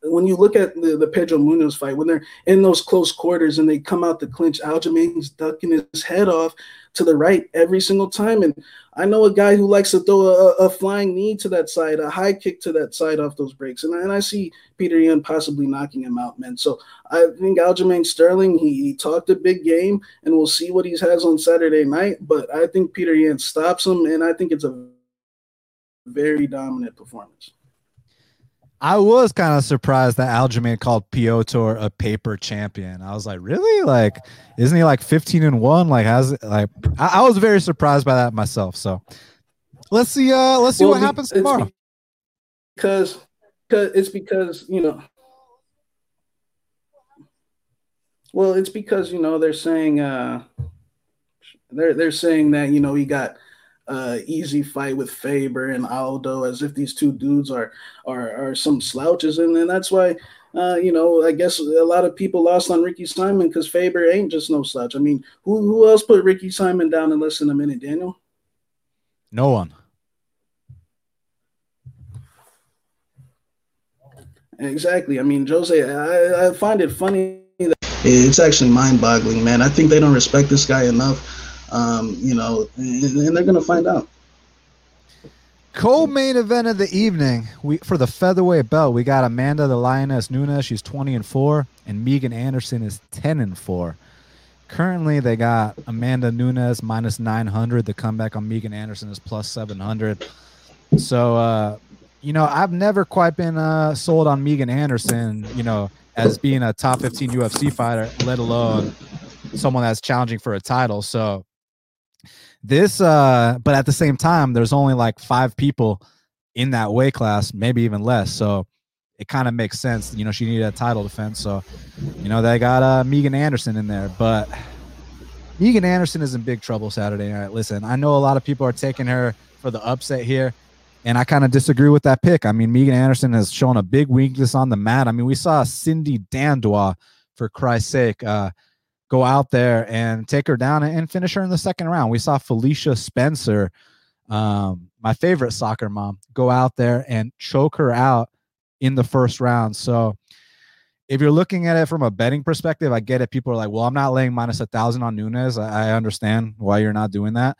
when you look at the, the Pedro Munhoz fight, when they're in those close quarters and they come out the clinch, Aljamain's ducking his head off to the right every single time. And I know a guy who likes to throw a, a flying knee to that side, a high kick to that side off those breaks. And, and I see Peter Yan possibly knocking him out, man. So I think Aljamain Sterling, he, he talked a big game, and we'll see what he has on Saturday night. But I think Peter Yan stops him, and I think it's a very dominant performance. I was kind of surprised that Aljamain called Petr a paper champion. I was like, really? Like, isn't he like 15 and one? Like, has it like I, I was very surprised by that myself. So let's see, uh, let's see well, what happens tomorrow. Because because it's because, you know, well, it's because, you know, they're saying uh they're they're saying that, you know, he got uh, easy fight with Faber and Aldo, as if these two dudes are are are some slouches, and then that's why. Uh, you know, I guess a lot of people lost on Ricky Simon because Faber ain't just no slouch. I mean, who who else put Ricky Simon down in less than a minute, Daniel? No one. Exactly. I mean, Jose, I, I find it funny that it's actually mind-boggling, man. I think they don't respect this guy enough. Um, you know, and, and they're gonna find out. Co-main event of the evening, we for the featherweight belt, we got Amanda the Lioness Nunes. She's twenty and four, and Megan Anderson is ten and four. Currently, they got Amanda Nunes minus nine hundred. The comeback on Megan Anderson is plus seven hundred. So, uh, you know, I've never quite been uh, sold on Megan Anderson. You know, as being a top fifteen UFC fighter, let alone someone that's challenging for a title. So this, uh, but at the same time, there's only like five people in that weight class, maybe even less. So it kind of makes sense. You know, she needed a title defense. So, you know, they got uh, Megan Anderson in there. But Megan Anderson is in big trouble Saturday night. Listen, I know a lot of people are taking her for the upset here. And I kind of disagree with that pick. I mean, Megan Anderson has shown a big weakness on the mat. I mean, we saw Cindy Dandois, for Christ's sake, uh, go out there and take her down and finish her in the second round. We saw Felicia Spencer, um, my favorite soccer mom, go out there and choke her out in the first round. So if you're looking at it from a betting perspective, I get it. People are like, well, I'm not laying minus a thousand on Nunes. I, I understand why you're not doing that.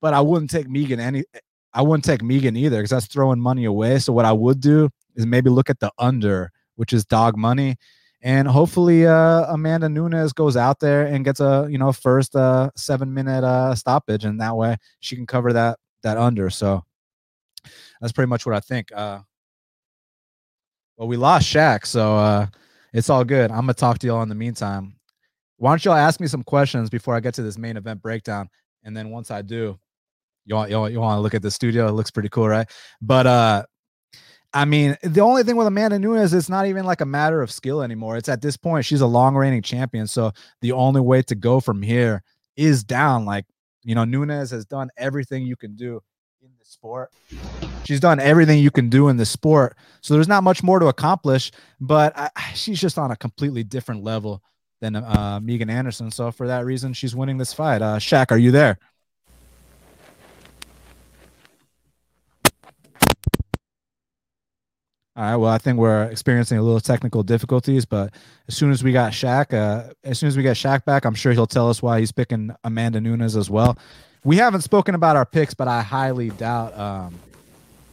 But I wouldn't take Megan any I wouldn't take Megan either because that's throwing money away. So what I would do is maybe look at the under, which is dog money and hopefully uh, Amanda Nunes goes out there and gets a you know first uh, seven minute uh, stoppage, and that way she can cover that that under. So that's pretty much what I think. Uh, well, we lost Shaq, so uh, it's all good. I'm gonna talk to y'all in the meantime. Why don't y'all ask me some questions before I get to this main event breakdown, and then once I do, want you want, you want to look at the studio? It looks pretty cool, right? But uh, I mean, the only thing with Amanda Nunes, it's not even like a matter of skill anymore. It's at this point, she's a long reigning champion. So the only way to go from here is down. Like, you know, Nunes has done everything you can do in the sport. She's done everything you can do in the sport. So there's not much more to accomplish, but I, she's just on a completely different level than uh, Megan Anderson. So for that reason, she's winning this fight. Uh, Shaq, are you there? All right. Well, I think we're experiencing a little technical difficulties, but as soon as we got Shaq, uh, as soon as we get Shaq back, I'm sure he'll tell us why he's picking Amanda Nunes as well. We haven't spoken about our picks, but I highly doubt, um,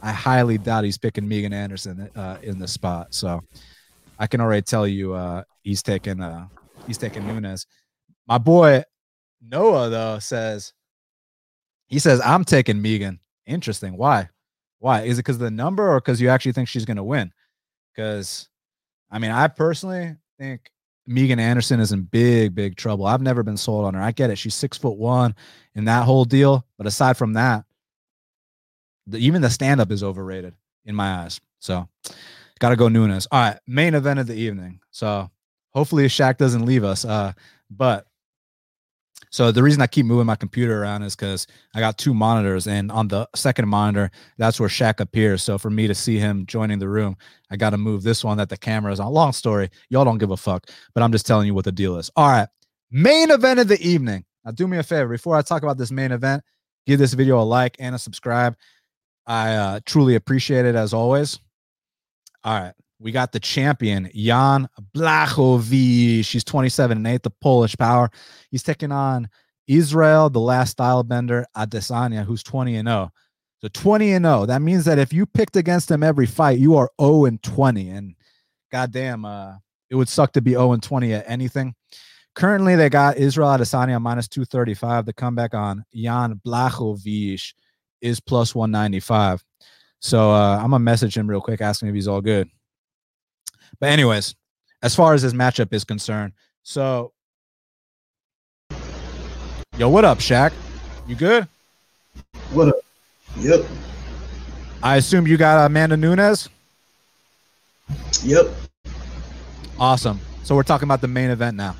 I highly doubt he's picking Megan Anderson uh, in the spot. So I can already tell you uh, he's taking uh, he's taking Nunes. My boy Noah though says he says I'm taking Megan. Interesting. Why? Why? Is it because the number or because you actually think she's going to win? Because, I mean, I personally think Megan Anderson is in big, big trouble. I've never been sold on her. I get it. She's six foot one in that whole deal. But aside from that, the, even the stand up is overrated in my eyes. So, got to go Nunes. All right. Main event of the evening. So, hopefully, Shaq doesn't leave us. Uh, but so the reason I keep moving my computer around is because I got two monitors, and on the second monitor, that's where Shaq appears. So for me to see him joining the room, I got to move this one that the camera is on. Long story, y'all don't give a fuck, but I'm just telling you what the deal is. All right, main event of the evening. Now do me a favor before I talk about this main event, give this video a like and a subscribe. I uh, truly appreciate it as always. All right we got the champion Jan Blachowicz. She's 27 and 8, the Polish power. He's taking on Israel, the last style bender, Adesanya, who's 20 and 0. So 20 and 0. That means that if you picked against him every fight, you are 0 and 20. And goddamn, uh, it would suck to be 0 and 20 at anything. Currently, they got Israel Adesanya minus 235. The comeback on Jan Blachowicz is plus 195. So uh, I'm gonna message him real quick, asking if he's all good. But anyways, as far as this matchup is concerned, so yo, what up, Shaq? You good? What up? Yep. I assume you got Amanda Nunes. Yep. Awesome. So we're talking about the main event now.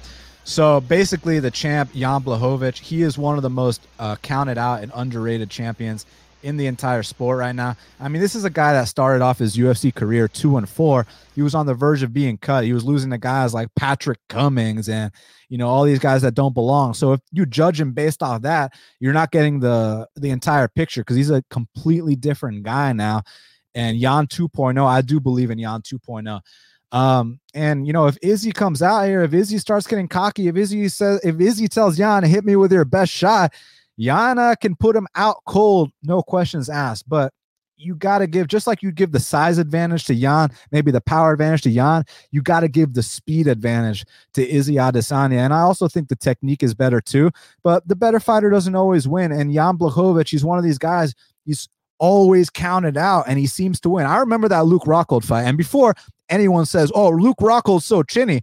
So basically, the champ Jan Blachowicz, he is one of the most uh, counted out and underrated champions in the entire sport right now. I mean, this is a guy that started off his UFC career two and four. He was on the verge of being cut. He was losing to guys like Patrick Cummins and you know all these guys that don't belong. So if you judge him based off that, you're not getting the the entire picture because he's a completely different guy now. And Jan 2.0, I do believe in Jan 2.0. Um, and you know, if Izzy comes out here, if Izzy starts getting cocky, if Izzy says, if Izzy tells Jan hit me with your best shot, Yana can put him out cold, no questions asked. But you got to give, just like you give the size advantage to Jan, maybe the power advantage to Jan, you got to give the speed advantage to Izzy Adesanya. And I also think the technique is better too. But the better fighter doesn't always win. And Jan Blachowicz, he's one of these guys, he's always counted out and he seems to win. I remember that Luke Rockhold fight. And before anyone says, oh, Luke Rockhold's so chinny.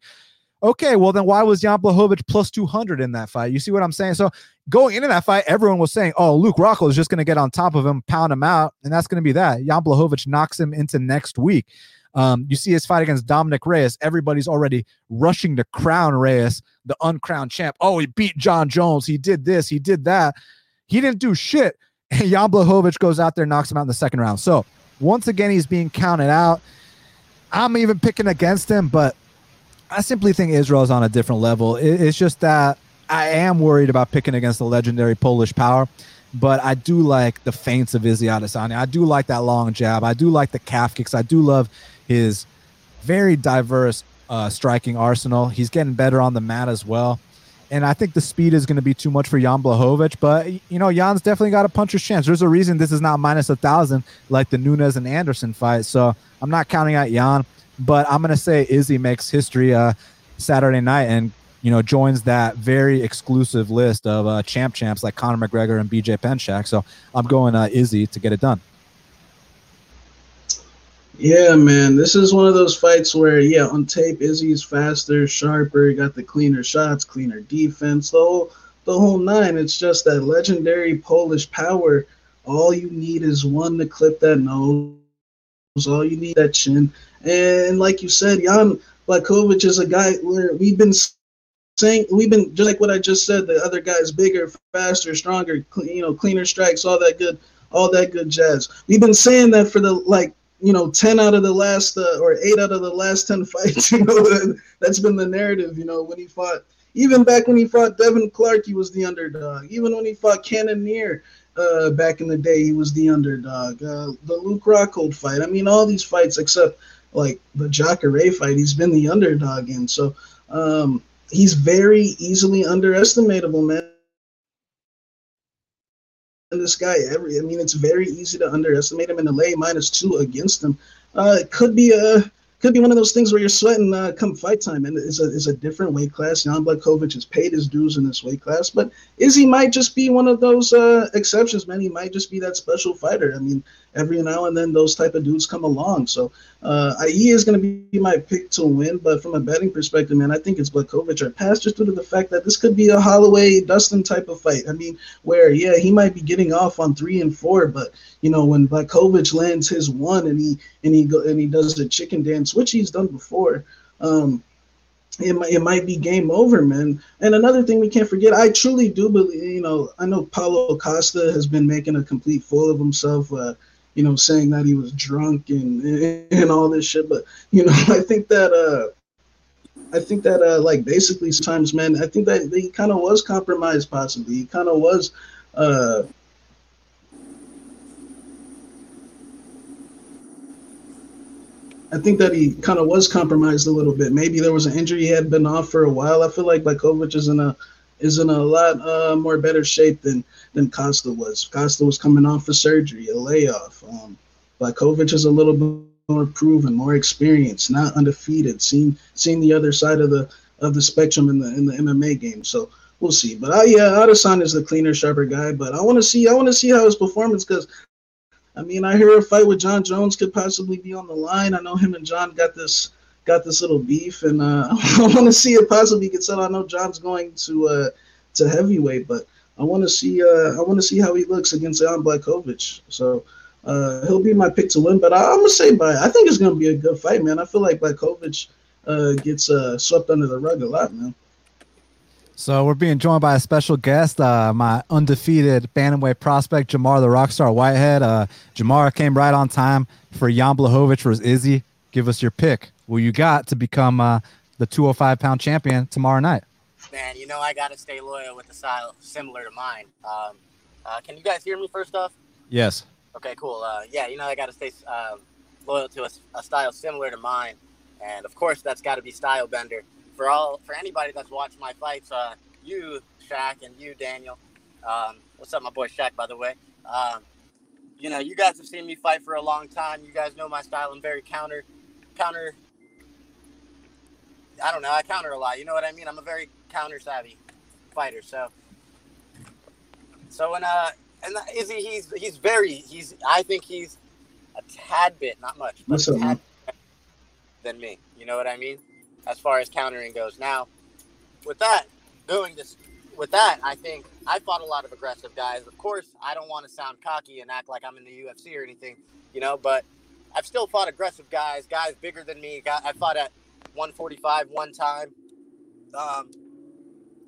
Okay, well then why was Jan Blachowicz plus 200 in that fight? You see what I'm saying? So going into that fight, everyone was saying, oh, Luke Rockhold is just going to get on top of him, pound him out, and that's going to be that. Jan Blachowicz knocks him into next week. Um, you see his fight against Dominick Reyes. Everybody's already rushing to crown Reyes, the uncrowned champ. Oh, he beat Jon Jones. He did this. He did that. He didn't do shit. And Jan Blachowicz goes out there, knocks him out in the second round. So once again, he's being counted out. I'm even picking against him, but I simply think Israel is on a different level. It's just that I am worried about picking against the legendary Polish power, but I do like the feints of Izzy Adesanya. I do like that long jab. I do like the calf kicks. I do love his very diverse uh, striking arsenal. He's getting better on the mat as well. And I think the speed is going to be too much for Jan Blachowicz, but you know, Jan's definitely got a puncher's chance. There's a reason this is not minus a thousand like the Nunes and Anderson fight. So I'm not counting out Jan, but I'm to say Izzy makes history uh, Saturday night and you know joins that very exclusive list of uh, champ champs like Conor McGregor and BJ Penchak. So I'm going uh, Izzy to get it done. Yeah, man, this is one of those fights where, yeah, on tape, Izzy's faster, sharper, got the cleaner shots, cleaner defense, the whole, the whole nine. It's just that legendary Polish power. All you need is one to clip that nose. All you need that chin. And like you said, Jan Blachowicz is a guy where we've been saying we've been just like what I just said. The other guy's bigger, faster, stronger, you know, cleaner strikes, all that good, all that good jazz. We've been saying that for the like you know, 10 out of the last, uh, or eight out of the last 10 fights, you know, that, that's been the narrative, you know, when he fought, even back when he fought Devin Clark, he was the underdog. Even when he fought Cannonier uh, back in the day, he was the underdog. Uh, the Luke Rockhold fight, I mean, all these fights except like the Jacare fight, he's been the underdog in. So um, he's very easily underestimatable, man And this guy every. I mean, it's very easy to underestimate him and to lay minus two against him. Uh, it could be a could be one of those things where you're sweating uh, come fight time, and it's a, it's a different weight class. Jan Blachowicz has paid his dues in this weight class, but Izzy might just be one of those uh, exceptions, man. He might just be that special fighter. I mean, every now and then those type of dudes come along. So uh, he is going to be my pick to win, but from a betting perspective, man, I think it's Blachowicz or pass just due to the fact that this could be a Holloway Dustin type of fight. I mean, where yeah, he might be getting off on three and four, but you know when Blachowicz lands his one and he and he go and he does the chicken dance, which he's done before. Um, it might, it might be game over, man. And another thing we can't forget, I truly do believe, you know, I know Paulo Costa has been making a complete fool of himself. Uh, you know, saying that he was drunk and and all this shit. But you know, I think that uh, I think that uh, like basically sometimes, man, I think that he kind of was compromised, possibly. He kind of was. Uh, I think that he kind of was compromised a little bit. Maybe there was an injury he had been off for a while. I feel like Blachowicz is in a is in a lot uh, more better shape than than Costa was. Costa was coming off a surgery, a layoff. Um, Blachowicz is a little bit more proven, more experienced, not undefeated. Seen seen the other side of the of the spectrum in the in the MMA game. So we'll see. But uh, yeah, Adesanya is the cleaner, sharper guy. But I want to see I want to see how his performance because. I mean, I hear a fight with Jon Jones could possibly be on the line. I know him and Jon got this got this little beef, and uh, I want to see it possibly get settled. I know Jon's going to uh, to heavyweight, but I want to see uh, I want to see how he looks against Jan Blachowicz. So uh, he'll be my pick to win. But I, am gonna say by I think it's gonna be a good fight, man. I feel like Blachowicz uh, gets uh, swept under the rug a lot, man. So we're being joined by a special guest, uh, my undefeated bantamweight prospect, Jamar the Rockstar Whitehead. Uh, Jamar came right on time for Jan Blachowicz versus Izzy. Give us your pick. Who you got to become uh, the 205 pound champion tomorrow night? Man, you know I got to stay loyal with the style similar to mine. Um, uh, can you guys hear me first off? Yes. Okay, cool. Uh, yeah, you know I got to stay um, loyal to a, a style similar to mine, and of course that's got to be style bender for all for anybody that's watched my fights, uh, you Shaq and you Daniel. Um, what's up, my boy Shaq? By the way, um, you know you guys have seen me fight for a long time. You guys know my style. I'm very counter, counter. I don't know. I counter a lot. You know what I mean? I'm a very counter savvy fighter. So, so when uh, and Izzy, he's he's very he's. I think he's a tad bit, not much, but tad than me. You know what I mean? As far as countering goes. Now, with that, doing this with that, I think I fought a lot of aggressive guys. Of course, I don't want to sound cocky and act like I'm in the UFC or anything, you know, but I've still fought aggressive guys, guys bigger than me. Guy, I fought at 145 one time. Um,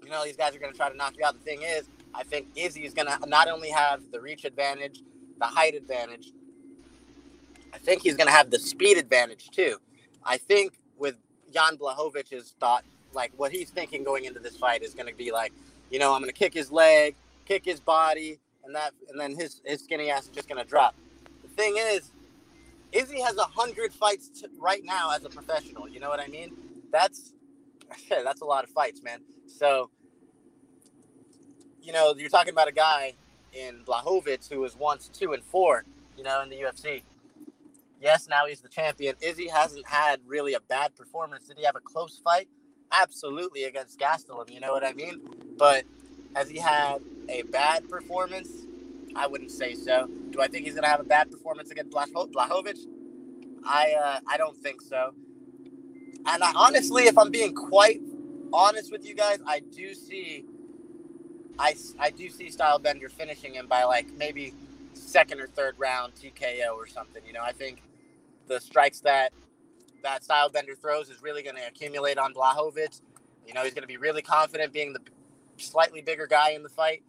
you know, these guys are going to try to knock you out. The thing is, I think Izzy is going to not only have the reach advantage, the height advantage, I think he's going to have the speed advantage too. I think with Jan Blachowicz's thought, like what he's thinking going into this fight is going to be like, you know, I'm going to kick his leg, kick his body, and that, and then his his skinny ass is just going to drop. The thing is, Izzy has a hundred fights t- right now as a professional. You know what I mean? That's that's a lot of fights, man. So, you know, you're talking about a guy in Blachowicz who was once two and four, you know, in the UFC. Yes, now he's the champion. Izzy hasn't had really a bad performance. Did he have a close fight? Absolutely against Gastelum, you know what I mean? But has he had a bad performance? I wouldn't say so. Do I think he's going to have a bad performance against Blaho- Blachowicz? I uh, I don't think so. And I, honestly, if I'm being quite honest with you guys, I do see, I, I do see Stylebender finishing him by like maybe second or third round TKO or something. You know, I think the strikes that that Stylebender throws is really going to accumulate on Blachowicz. You know, he's going to be really confident being the slightly bigger guy in the fight.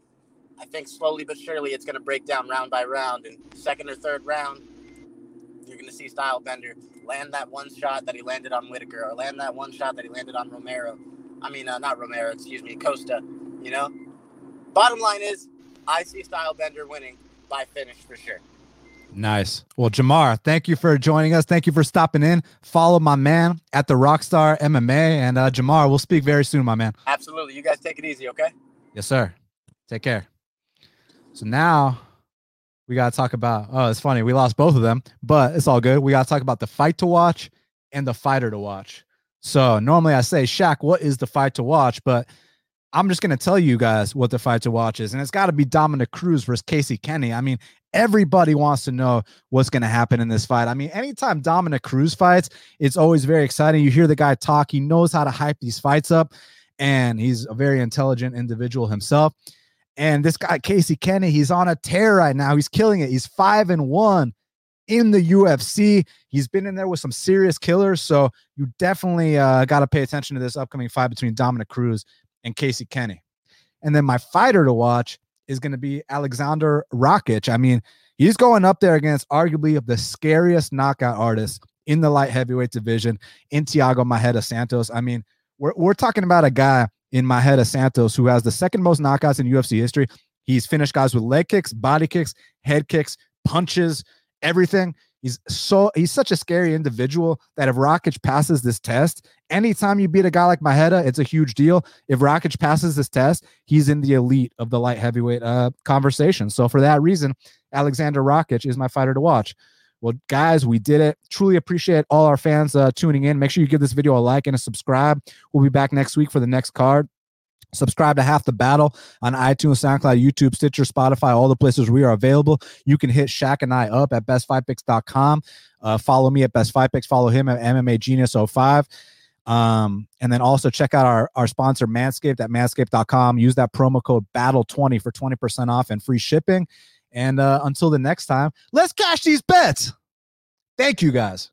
I think slowly but surely it's going to break down round by round. And second or third round, you're going to see Stylebender land that one shot that he landed on Whitaker or land that one shot that he landed on Romero. I mean, uh, not Romero, excuse me, Costa. You know, bottom line is, I see Stylebender winning by finish for sure. Nice. Well, Jamar, thank you for joining us. Thank you for stopping in. Follow my man at the Rockstar MMA. And uh, Jamar, we'll speak very soon, my man. Absolutely. You guys take it easy, okay? Yes, sir. Take care. So now we got to talk about. Oh, it's funny. We lost both of them, but it's all good. We got to talk about the fight to watch and the fighter to watch. So normally I say, Shaq, what is the fight to watch? But I'm just going to tell you guys what the fight to watch is. And it's got to be Dominick Cruz versus Casey Kenny. I mean, everybody wants to know what's going to happen in this fight. I mean, anytime Dominick Cruz fights, it's always very exciting. You hear the guy talk, he knows how to hype these fights up, and he's a very intelligent individual himself. And this guy, Casey Kenny, he's on a tear right now. He's killing it. He's five and one in the UFC. He's been in there with some serious killers. So you definitely uh, got to pay attention to this upcoming fight between Dominick Cruz and Casey Kenny. And then my fighter to watch is going to be Alexander Rakic. I mean, he's going up there against arguably of the scariest knockout artists in the light heavyweight division in Thiago Marreta Santos. I mean, we're, we're talking about a guy in Marreta Santos who has the second most knockouts in UFC history. He's finished guys with leg kicks, body kicks, head kicks, punches, everything. He's so he's such a scary individual that if Rakic passes this test, anytime you beat a guy like Marreta, it's a huge deal. If Rakic passes this test, he's in the elite of the light heavyweight uh, conversation. So for that reason, Alexander Rakic is my fighter to watch. Well, guys, we did it. Truly appreciate all our fans uh, tuning in. Make sure you give this video a like and a subscribe. We'll be back next week for the next card. Subscribe to Half the Battle on iTunes, SoundCloud, YouTube, Stitcher, Spotify, all the places we are available. You can hit Shaq and I up at bestfightpicks.com. Uh, follow me at Best. Follow him at MMA Genius 05. Um, and then also check out our, our sponsor, Manscaped at manscaped.com. Use that promo code BATTLE20 for 20% off and free shipping. And uh, until the next time, let's cash these bets. Thank you guys.